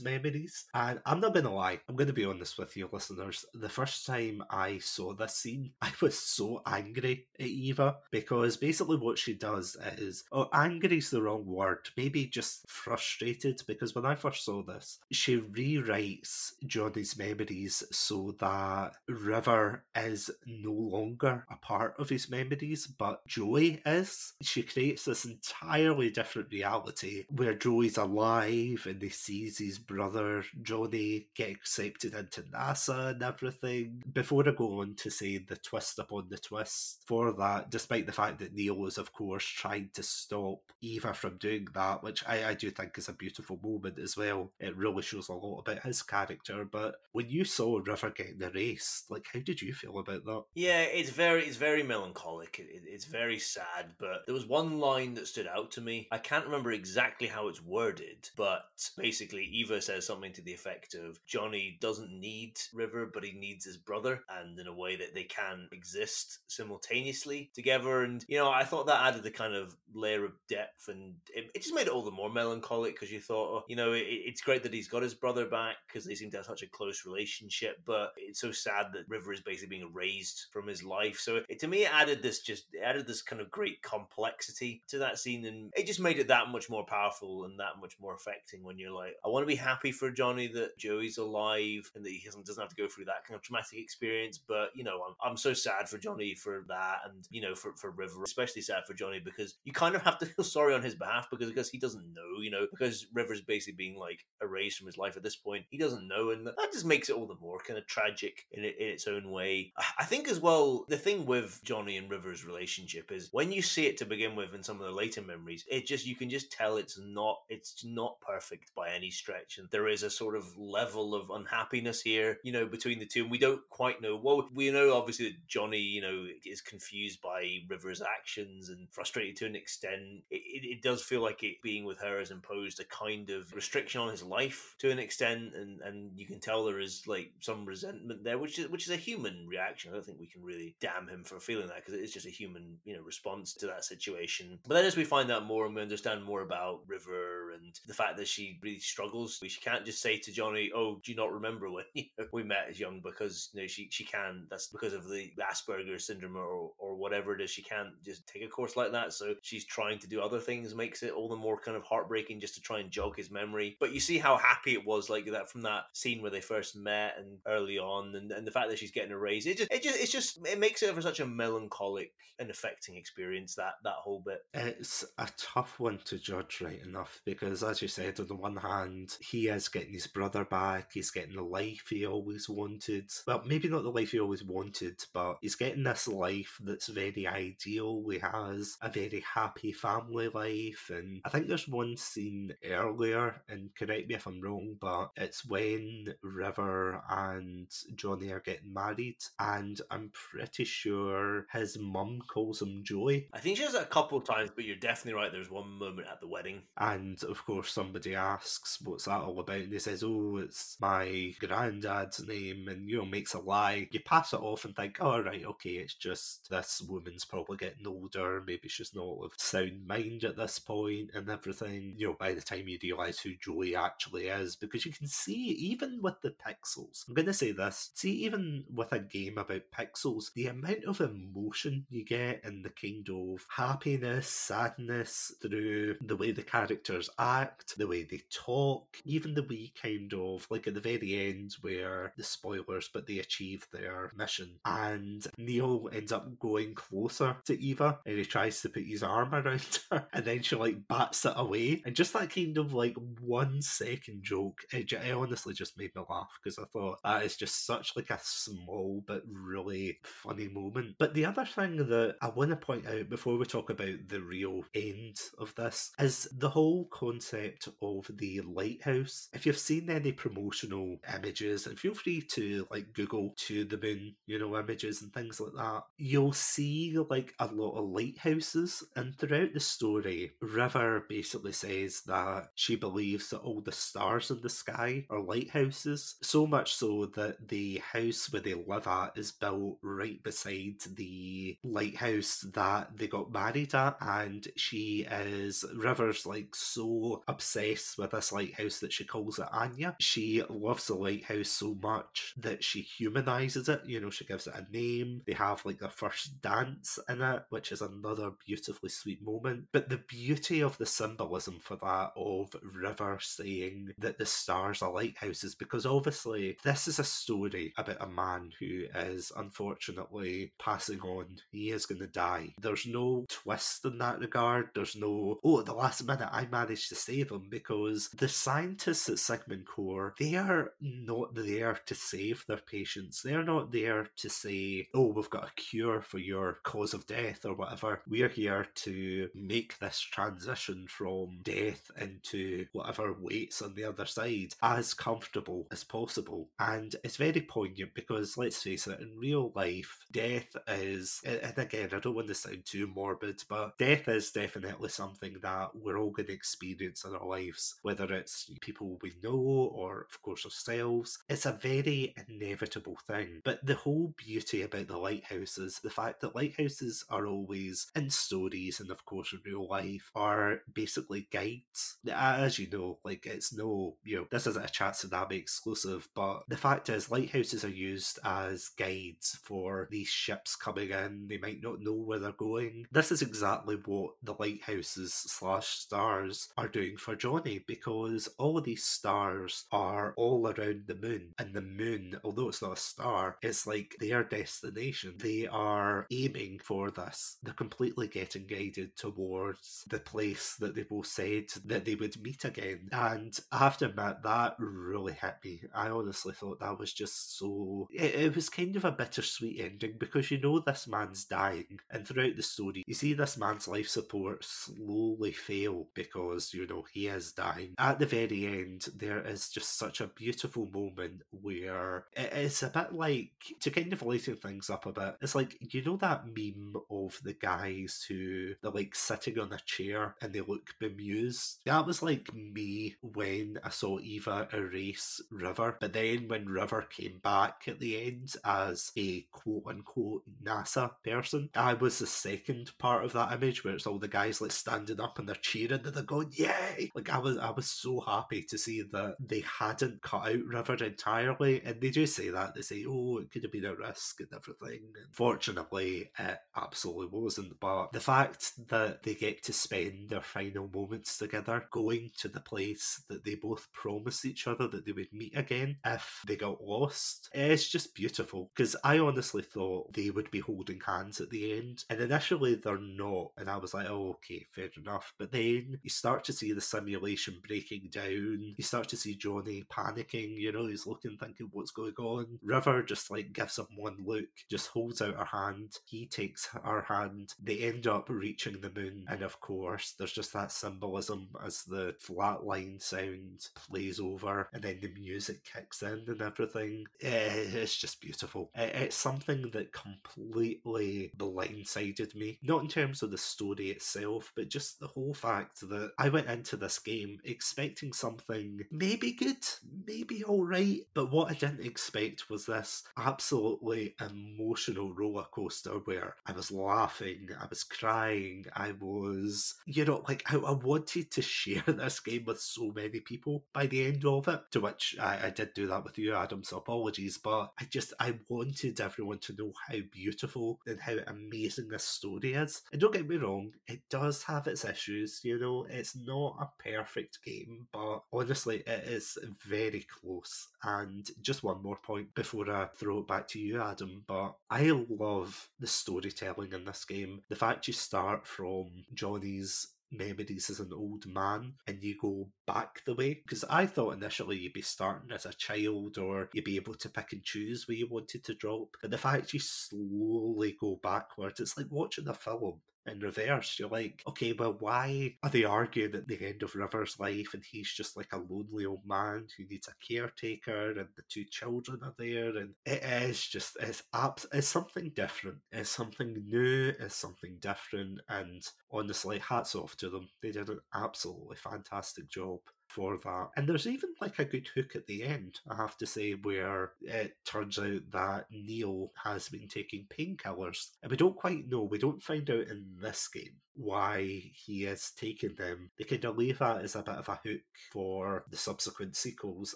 memories. And I'm not gonna lie, I'm gonna be honest with you listeners. The first time I saw this scene, I was so angry at Eva because basically what she does is oh angry is the wrong word, maybe just frustrated because when I first saw this, she rewrites Johnny's memories so that River is no longer a part of his memories, but Joey is. She creates this entirely different reality where Joey's alive and he sees his brother Johnny get accepted into NASA and everything. Before I go on to say the twist upon the twist for that, despite the fact that Neil is, of course, trying to stop Eva from doing that, which I, I do think is a beautiful moment as well. It really shows a lot about his character. But when you saw River getting erased, like, how did you feel about that? Yeah, it's very it's very melancholic. It, it's very sad. But there was one line that stood out to me. I can't remember exactly how it's worded, but basically Eva says something to the effect of Johnny doesn't need River, but he needs his brother, and in a way that they can exist simultaneously together. And you know, I thought that added a kind of layer of depth, and it, it just made it all the more melancholic because you thought, oh, you know, it, it's great that he's got his brother back because they seem to have such a close relationship, but it's so sad that River is basically being erased from his life. So it, to me, it added this just added this kind of great complexity to that scene, and it just made it that much more powerful and that much more affecting. When you're like, I want to be happy for Johnny that Joey's alive and that he doesn't doesn't have to go through that kind of traumatic experience, but you know, I'm I'm so sad for Johnny for that, and you know, for for River, especially sad for Johnny because you kind of have to feel sorry on his behalf because because he doesn't know, you know, because River's basically being like erased from his life at this point. He doesn't know, and that just makes it all the more kind of tragic in, in its own way. I think as well, the thing with Johnny and River's relationship is when you see it to begin with in some of the later memories, it just you can just tell it's not it's not perfect by any stretch, and there is a sort of level of unhappiness here, you know, between the two, and we don't quite know. Well, we know obviously that Johnny, you know, is confused by River's actions and frustrated to an extent. It, it, it does feel like it being with her has imposed a kind of restriction on his life to an extent, and and you can tell there is like some resentment there, which is which is a human reaction. I don't think we can really damn him for feeling that because it is just a human, you know, response to that situation. But then as we find out more and we understand more about River and the fact that she really struggles, she can't just say to Johnny, "Oh, do you not remember when you know, we met as young?" Because you know she she can. That's because of the Asperger's syndrome or or whatever it is. She can't just take a course like that. So she's trying to do other things, makes it all the more kind of heartbreaking just to try and jog his memory. But you see how happy it was like that from that scene where they first met and early on, and, and the fact that she's getting a raise. It just it just it's just it makes it for such a melancholic and affecting experience that that whole bit. It's a tough one to judge right enough because, as you said, on the one hand, he is getting his brother back, he's getting the life he always wanted. Well, maybe not the life he always wanted, but he's getting this life that's very ideal. He has a very happy family life, and I think there's one scene earlier, and correct me if I'm wrong, but it's when River and Johnny are getting married, and I'm pretty sure his mum calls him Joey. I think she has it a couple of times, but you're definitely right. There's one moment at the wedding. And of course, somebody asks, What's that all about? And he says, Oh, it's my granddad's name, and you know, makes a lie. You pass it off and think, Oh, right, okay, it's just this woman's probably getting older. Maybe she's not of sound mind at this point and everything. You know, by the time you realise who Joey actually is, because you can see, even with the pixels, I'm going to say this, see, even with a game about pixels, the amount of emotion you get and the kind of happiness, sadness through the way the characters act, the way they talk, even the wee kind of like at the very end where the spoilers, but they achieve their mission. And Neil ends up going closer to Eva and he tries to put his arm around her and then she like bats it away. And just that kind of like one second joke, it, it honestly just made me laugh because I thought that is just such like a small but really funny moment. But the other thing that I want to point out before we talk about the real end of this is the whole concept of the lighthouse. If you've seen any promotional images, and feel free to like Google to the moon, you know, images and things like that, you'll see like a lot of lighthouses. And throughout the story, River basically says that she believes that all the stars in the sky are lighthouses, so much so that the house where they live at is built right beside the lighthouse that they got married at. And she is, River's like so obsessed with this lighthouse that she calls it Anya. She loves the lighthouse so much that she humanizes it. You know, she gives it a name. They have like their first dance in it, which is another beautifully sweet moment. But the beauty of the symbolism for that of River saying that the stars are lighthouses, because obviously this is a story about a man who is unfortunately passing on. He is going to die. There's no twist in that regard. There's no, oh, at the last minute I managed to save him because the scientists at Sigmund Corp, they are not there to save their patients. They're not there to say, oh, we've got a cure for your cause of death or whatever. We're here to make this transition from death into whatever waits on the other side as comfortable as possible. And it's very poignant because, let's face it, in real life, death is, and again, I don't want to sound too morbid, but death is definitely something that we're all going to experience in our lives, whether it's people we know or, of course, ourselves. It's a very inevitable thing. But the whole beauty about the lighthouses, the fact that lighthouses are always in stories and, of course, in real life, are basically guides. As you know, like it's no, you know, this isn't a Chat Tsunami exclusive, but the fact is, lighthouses are used as guides for these ships coming in. They might not know where they're going. This is exactly what the lighthouses slash stars are doing for Johnny because all these stars are all around the moon, and the moon, although it's not a star, it's like their destination. They are aiming for this. They're completely getting guided towards the place that they both said that they would meet again. And I have to admit, that really hit me. I honestly thought that was just so. It, it was kind of a bittersweet ending because you know this man's dying, and throughout the story, you see this man's life support slowly fail because you know he is dying. At the very end, there is just such a beautiful moment where it's a bit like to kind of lighten things up a bit. It's like you know that meme of the guys who they're like sitting on a chair and they look bemused. That was like me when I saw Eva erase River, but then when River came back at the end as a quote unquote NASA person, I was the second part of that image where it's all the guys like standing up and they're cheering and they're going, Yay! Like I was I was so happy to see that they hadn't cut out River entirely. And they do say that. They say, Oh, it could have been a risk and everything. And fortunately it absolutely wasn't. But the fact that they get to spend their final moments together going to the place that they both promised each other that they would meet again if they got lost. It's just beautiful because I honestly thought they would be holding hands at the end, and initially they're not, and I was like, oh, okay, fair enough. But then you start to see the simulation breaking down, you start to see Johnny panicking, you know, he's looking, thinking, what's going on? River just like gives him one look, just holds out her hand, he takes her hand, they end up reaching the moon, and of course, there's just that symbolism as the flat line sound plays over, and then the music kicks in and everything. Eh, it's just beautiful. It's something that completely blindsided me. Not in terms of the story itself, but just the whole fact that I went into this game expecting something maybe good, maybe alright, but what I didn't expect was this absolutely emotional roller coaster where I was laughing, I was crying, I was, you know, like I, I wanted to share this game with so many people by the end of it, to which I, I did do that with you, Adam, so apologies, but I just, I wanted everyone to know how beautiful and how amazing this story is. And don't get me wrong, it does have its issues, you know, it's not a perfect game, but honestly, it is very close. And just one more point before I throw it back to you, Adam, but I love the storytelling in this game. The fact you start from Johnny's memories as an old man and you go back the way? Because i thought initially you'd be starting as a child or you'd be able to pick and choose where you wanted to drop but the fact you slowly go backwards it's like watching a film in reverse. You're like, okay, well, why are they arguing at the end of River's life and he's just like a lonely old man who needs a caretaker and the two children are there? And it is just, it's, abs- it's something different. It's something new. It's something different. And honestly, hats off to them. They did an absolutely fantastic job for that. And there's even like a good hook at the end, I have to say, where it turns out that Neil has been taking painkillers. And we don't quite know, we don't find out in this game why he is taking them. They kind of leave that as a bit of a hook for the subsequent sequels,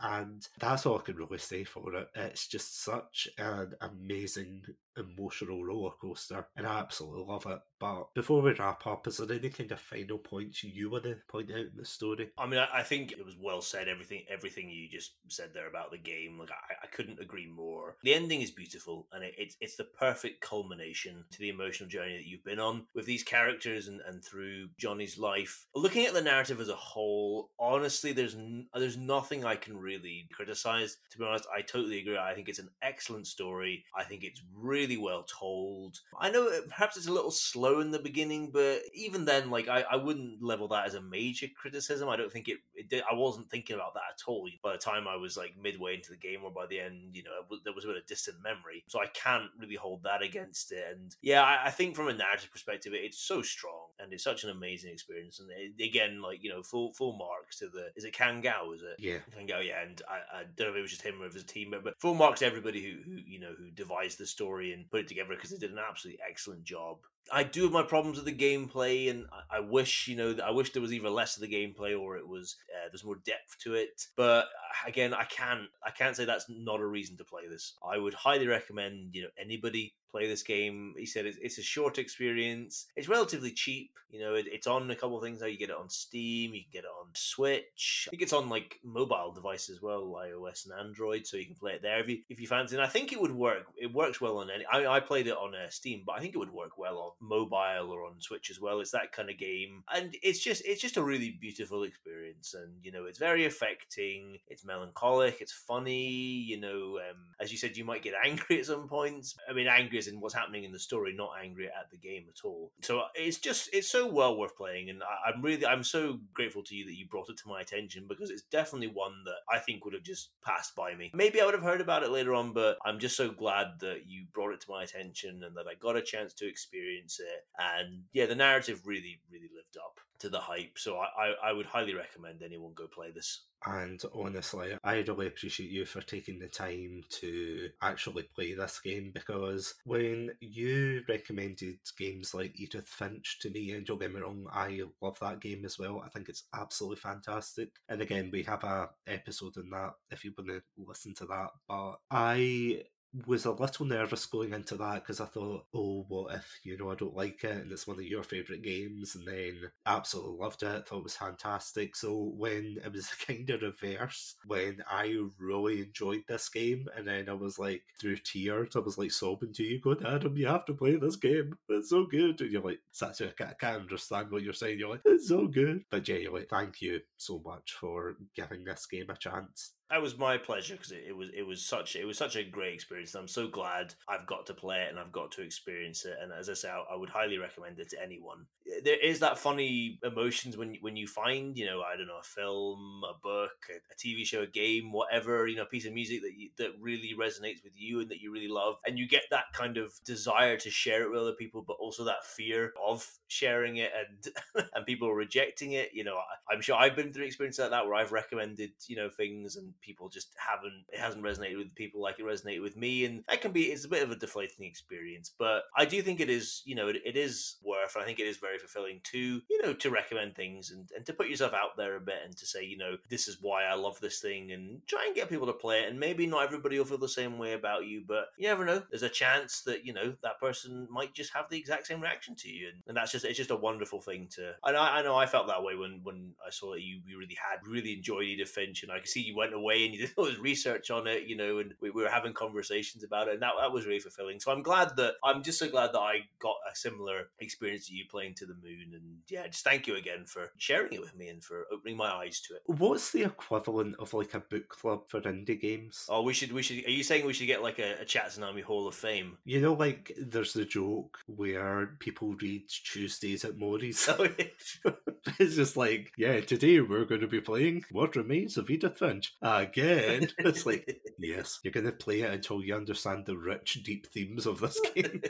and that's all I can really say for it. It's just such an amazing emotional roller coaster, and I absolutely love it. But before we wrap up, is there any kind of final points you want to point out in the story? I mean, I, I think it was well said. Everything, everything you just said there about the game, like I, I couldn't agree more. The ending is beautiful, and it, it's it's the perfect culmination to the emotional journey that you've been on with these characters and, and through Johnny's life. Looking at the narrative as a whole, honestly, there's n- there's nothing I can really criticize. To be honest, I totally agree. I think it's an excellent story. I think it's really well told. I know it, perhaps it's a little slow in the beginning, but even then, like I, I wouldn't level that as a major criticism. I don't think it, it did. I wasn't thinking about that at all by the time I was like midway into the game or by the end. You know, there was a bit of distant memory, so I can't really hold that against it. And yeah, I, I think from a narrative perspective, it, it's so strong and it's such an amazing experience. And it, again, like you know, full full marks to the is it Kan Gao? Is it Yeah. Kan Gao? Yeah, and I, I don't know if it was just him or if a team, but, but full marks to everybody who who you know who devised the story and put it together because they did an absolutely excellent job. I do have my problems with the gameplay, and I- wish you know I wish there was either less of the gameplay or it was uh, there's more depth to it. But uh, again, I can't I can't say that's not a reason to play this. I would highly recommend you know anybody play this game. He said it's, it's a short experience. It's relatively cheap. You know, it, it's on a couple of things. Now you get it on Steam, you can get it on Switch. I think it's on like mobile devices as well, iOS and Android, so you can play it there if you if you fancy. And I think it would work. It works well on any. I, I played it on uh, Steam, but I think it would work well on mobile or on Switch as well. It's that kind of game, and it's just it's just a really beautiful experience. And you know, it's very affecting. It's melancholic. It's funny. You know, um, as you said, you might get angry at some points. I mean, angry as in what's happening in the story, not angry at the game at all. So it's just it's so well worth playing, and I, I'm really I'm so grateful to you that you brought it to my attention because it's definitely one that I think would have just passed by me. Maybe I would have heard about it later on, but I'm just so glad that you brought it to my attention and that I got a chance to experience it. And yeah, the narrative really really lived up to the hype. So I, I, I would highly recommend anyone go play this. And honestly, I really appreciate you for taking the time to actually play this game because when you recommended games like Edith Finch to me, and don't get me wrong, I love that game as well. I think it's absolutely fantastic. And again, we have a episode in that if you want to listen to that. But I was a little nervous going into that because I thought, oh, what if you know I don't like it and it's one of your favorite games, and then absolutely loved it, thought it was fantastic. So when it was kind of reverse, when I really enjoyed this game, and then I was like through tears, I was like sobbing to you, going, Adam, you have to play this game. It's so good, and you're like, Satsu, I I can't understand what you're saying. You're like, it's so good, but genuinely, thank you so much for giving this game a chance. That was my pleasure because it, it, was it was such it was such a great experience. I'm so glad I've got to play it and I've got to experience it. And as I say, I, I, would highly recommend it to anyone. Eh, there is that funny emotions when when you find you know I don't know a film, a book, a, a TV show, a game, whatever you know, a piece of music that you, that really resonates with you and that you really love, and you get that kind of desire to share it with other people, but also that fear of sharing it and and people rejecting it. You know, I, I'm sure I've been through experiences like that where I've recommended you know things and people just haven't it hasn't resonated with people like it resonated with me and that can be it's a bit of a deflating experience but i do think it is you know it, it is worth i think it is very fulfilling to you know to recommend things and, and to put yourself out there a bit and to say you know this is why i love this thing and try and get people to play it and maybe not everybody will feel the same way about you but you never know. There's a chance that you know that person might just have the exact same reaction to you and, and that's just it's just a wonderful thing to and I, I know i felt that way when when i saw that you, you really had really enjoyed edith finch and i could see you went away and you did all this research on it, you know, and we, we, were having conversations about it, and that, that was really fulfilling. So I'm glad that I'm just so glad that I got a similar experience to you playing to the moon, and yeah, just thank you again for sharing it with me and for opening my eyes to it. What's the equivalent of like a book club for indie games? Oh, we should we should. Are you saying we should get like a, a Chatsunami Hall of Fame? You know, like there's the joke where people read Tuesdays at Maury's. Oh, yeah. it's just like, yeah, today we're going to be playing What Remains of Edith Finch uh, again. It's like, yes, you're going to play it until you understand the rich, deep themes of this game.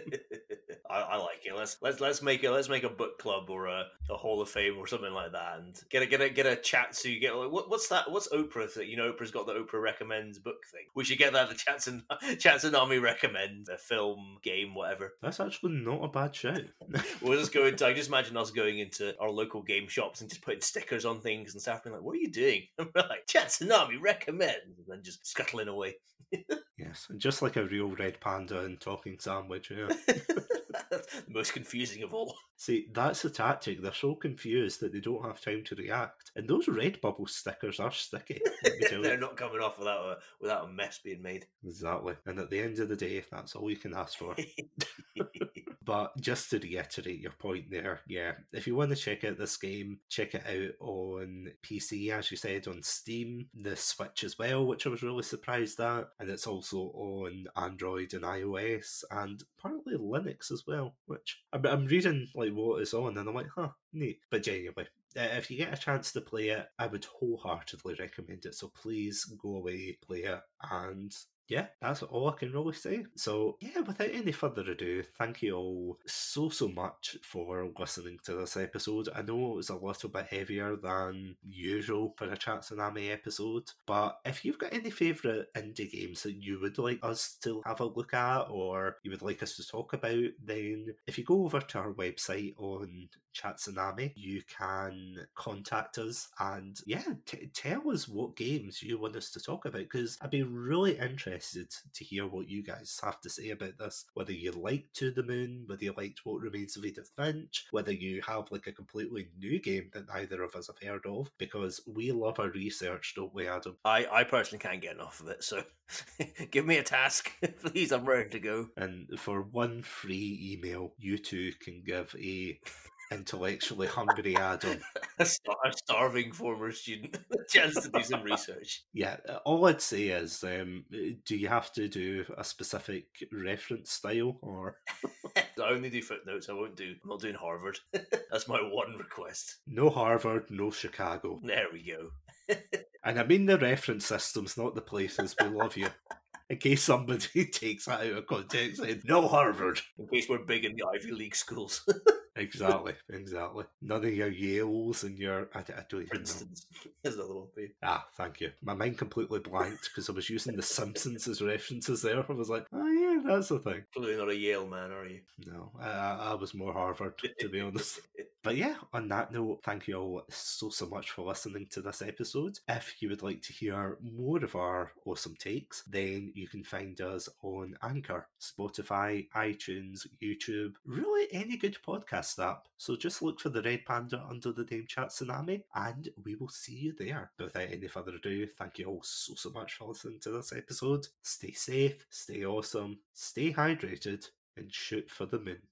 I, I, like it. Let's let's let's make it. Let's make a book club or a, a Hall of Fame or something like that, and get a get a get a chat. So you get like, what, what's that? What's Oprah? That you know, Oprah's got the Oprah recommends book thing. We should get that. The Chatsun Chatsunami recommends a film, game, whatever. That's actually not a bad show. we'll just go into. I just imagine us going into our local game shops and just putting stickers on things and stuff. Being like, "What are you doing?" And we're like, "Chatsunami recommends," and then just scuttling away. Yes, just like a real red panda and talking sandwich. Yeah. the most confusing of all. See, that's the tactic. They're so confused that they don't have time to react. And those red bubble stickers are sticky. They're not coming off without a without a mess being made. Exactly. And at the end of the day, that's all you can ask for. but just to reiterate your point there, yeah, if you want to check out this game, check it out on PC, as you said, on Steam, the Switch as well, which I was really surprised at. And it's also on Android and iOS and apparently Linux as well, which I'm, reading like what is on and I'm like, huh, neat. But genuinely, if you get a chance to play it, I would wholeheartedly recommend it. So please go away, play it, and yeah, that's all I can really say. So, yeah, without any further ado, thank you all so, so much for listening to this episode. I know it was a little bit heavier than usual for a Chatsunami episode, but if you've got any favourite indie games that you would like us to have a look at or you would like us to talk about, then if you go over to our website on Chatsunami, you can contact us and, yeah, t- tell us what games you want us to talk about because I'd be really interested interested to hear what you guys have to say about this. Whether you liked To the Moon, whether you liked What Remains of Edith Finch, whether you have like a completely new game that neither of us have heard of, because we love our research, don't we, Adam? I, I personally can't get enough of it, so give me a task, please. I'm ready to go. And for one free email, you two can give a intellectually hungry Adam. a, starving former student, a chance to do some research. Yeah, all I'd say is, um, do you have to do a specific reference style, or I only do footnotes. I won't do. I'm not doing Harvard. That's my one request. no Harvard, no Chicago? There we go. And I mean the reference systems, not the places. We love you. In case somebody takes that out of context, no Harvard. In case we're big in the Ivy League schools, Exactly, exactly. None of your Yales and your. I, I don't even know. instance. There's another one for. Ah, thank you. My mind completely blanked because I was using The Simpsons as references there. I was like, oh, yeah, that's the thing. Clearly not a Yale man, are you? No, I, I I was more Harvard, to be honest. But yeah, on that note, thank you all so, so much for listening to this episode. If you would like to hear more of our awesome takes, then you can find us on Anchor, Spotify, iTunes, YouTube, really any good podcast app. So just look for the Red Panda under the name Chat Tsunami, and we will see you there. But without any further ado, thank you all so, so much for listening to this episode. Stay safe, stay awesome, stay hydrated, and shoot for the moon.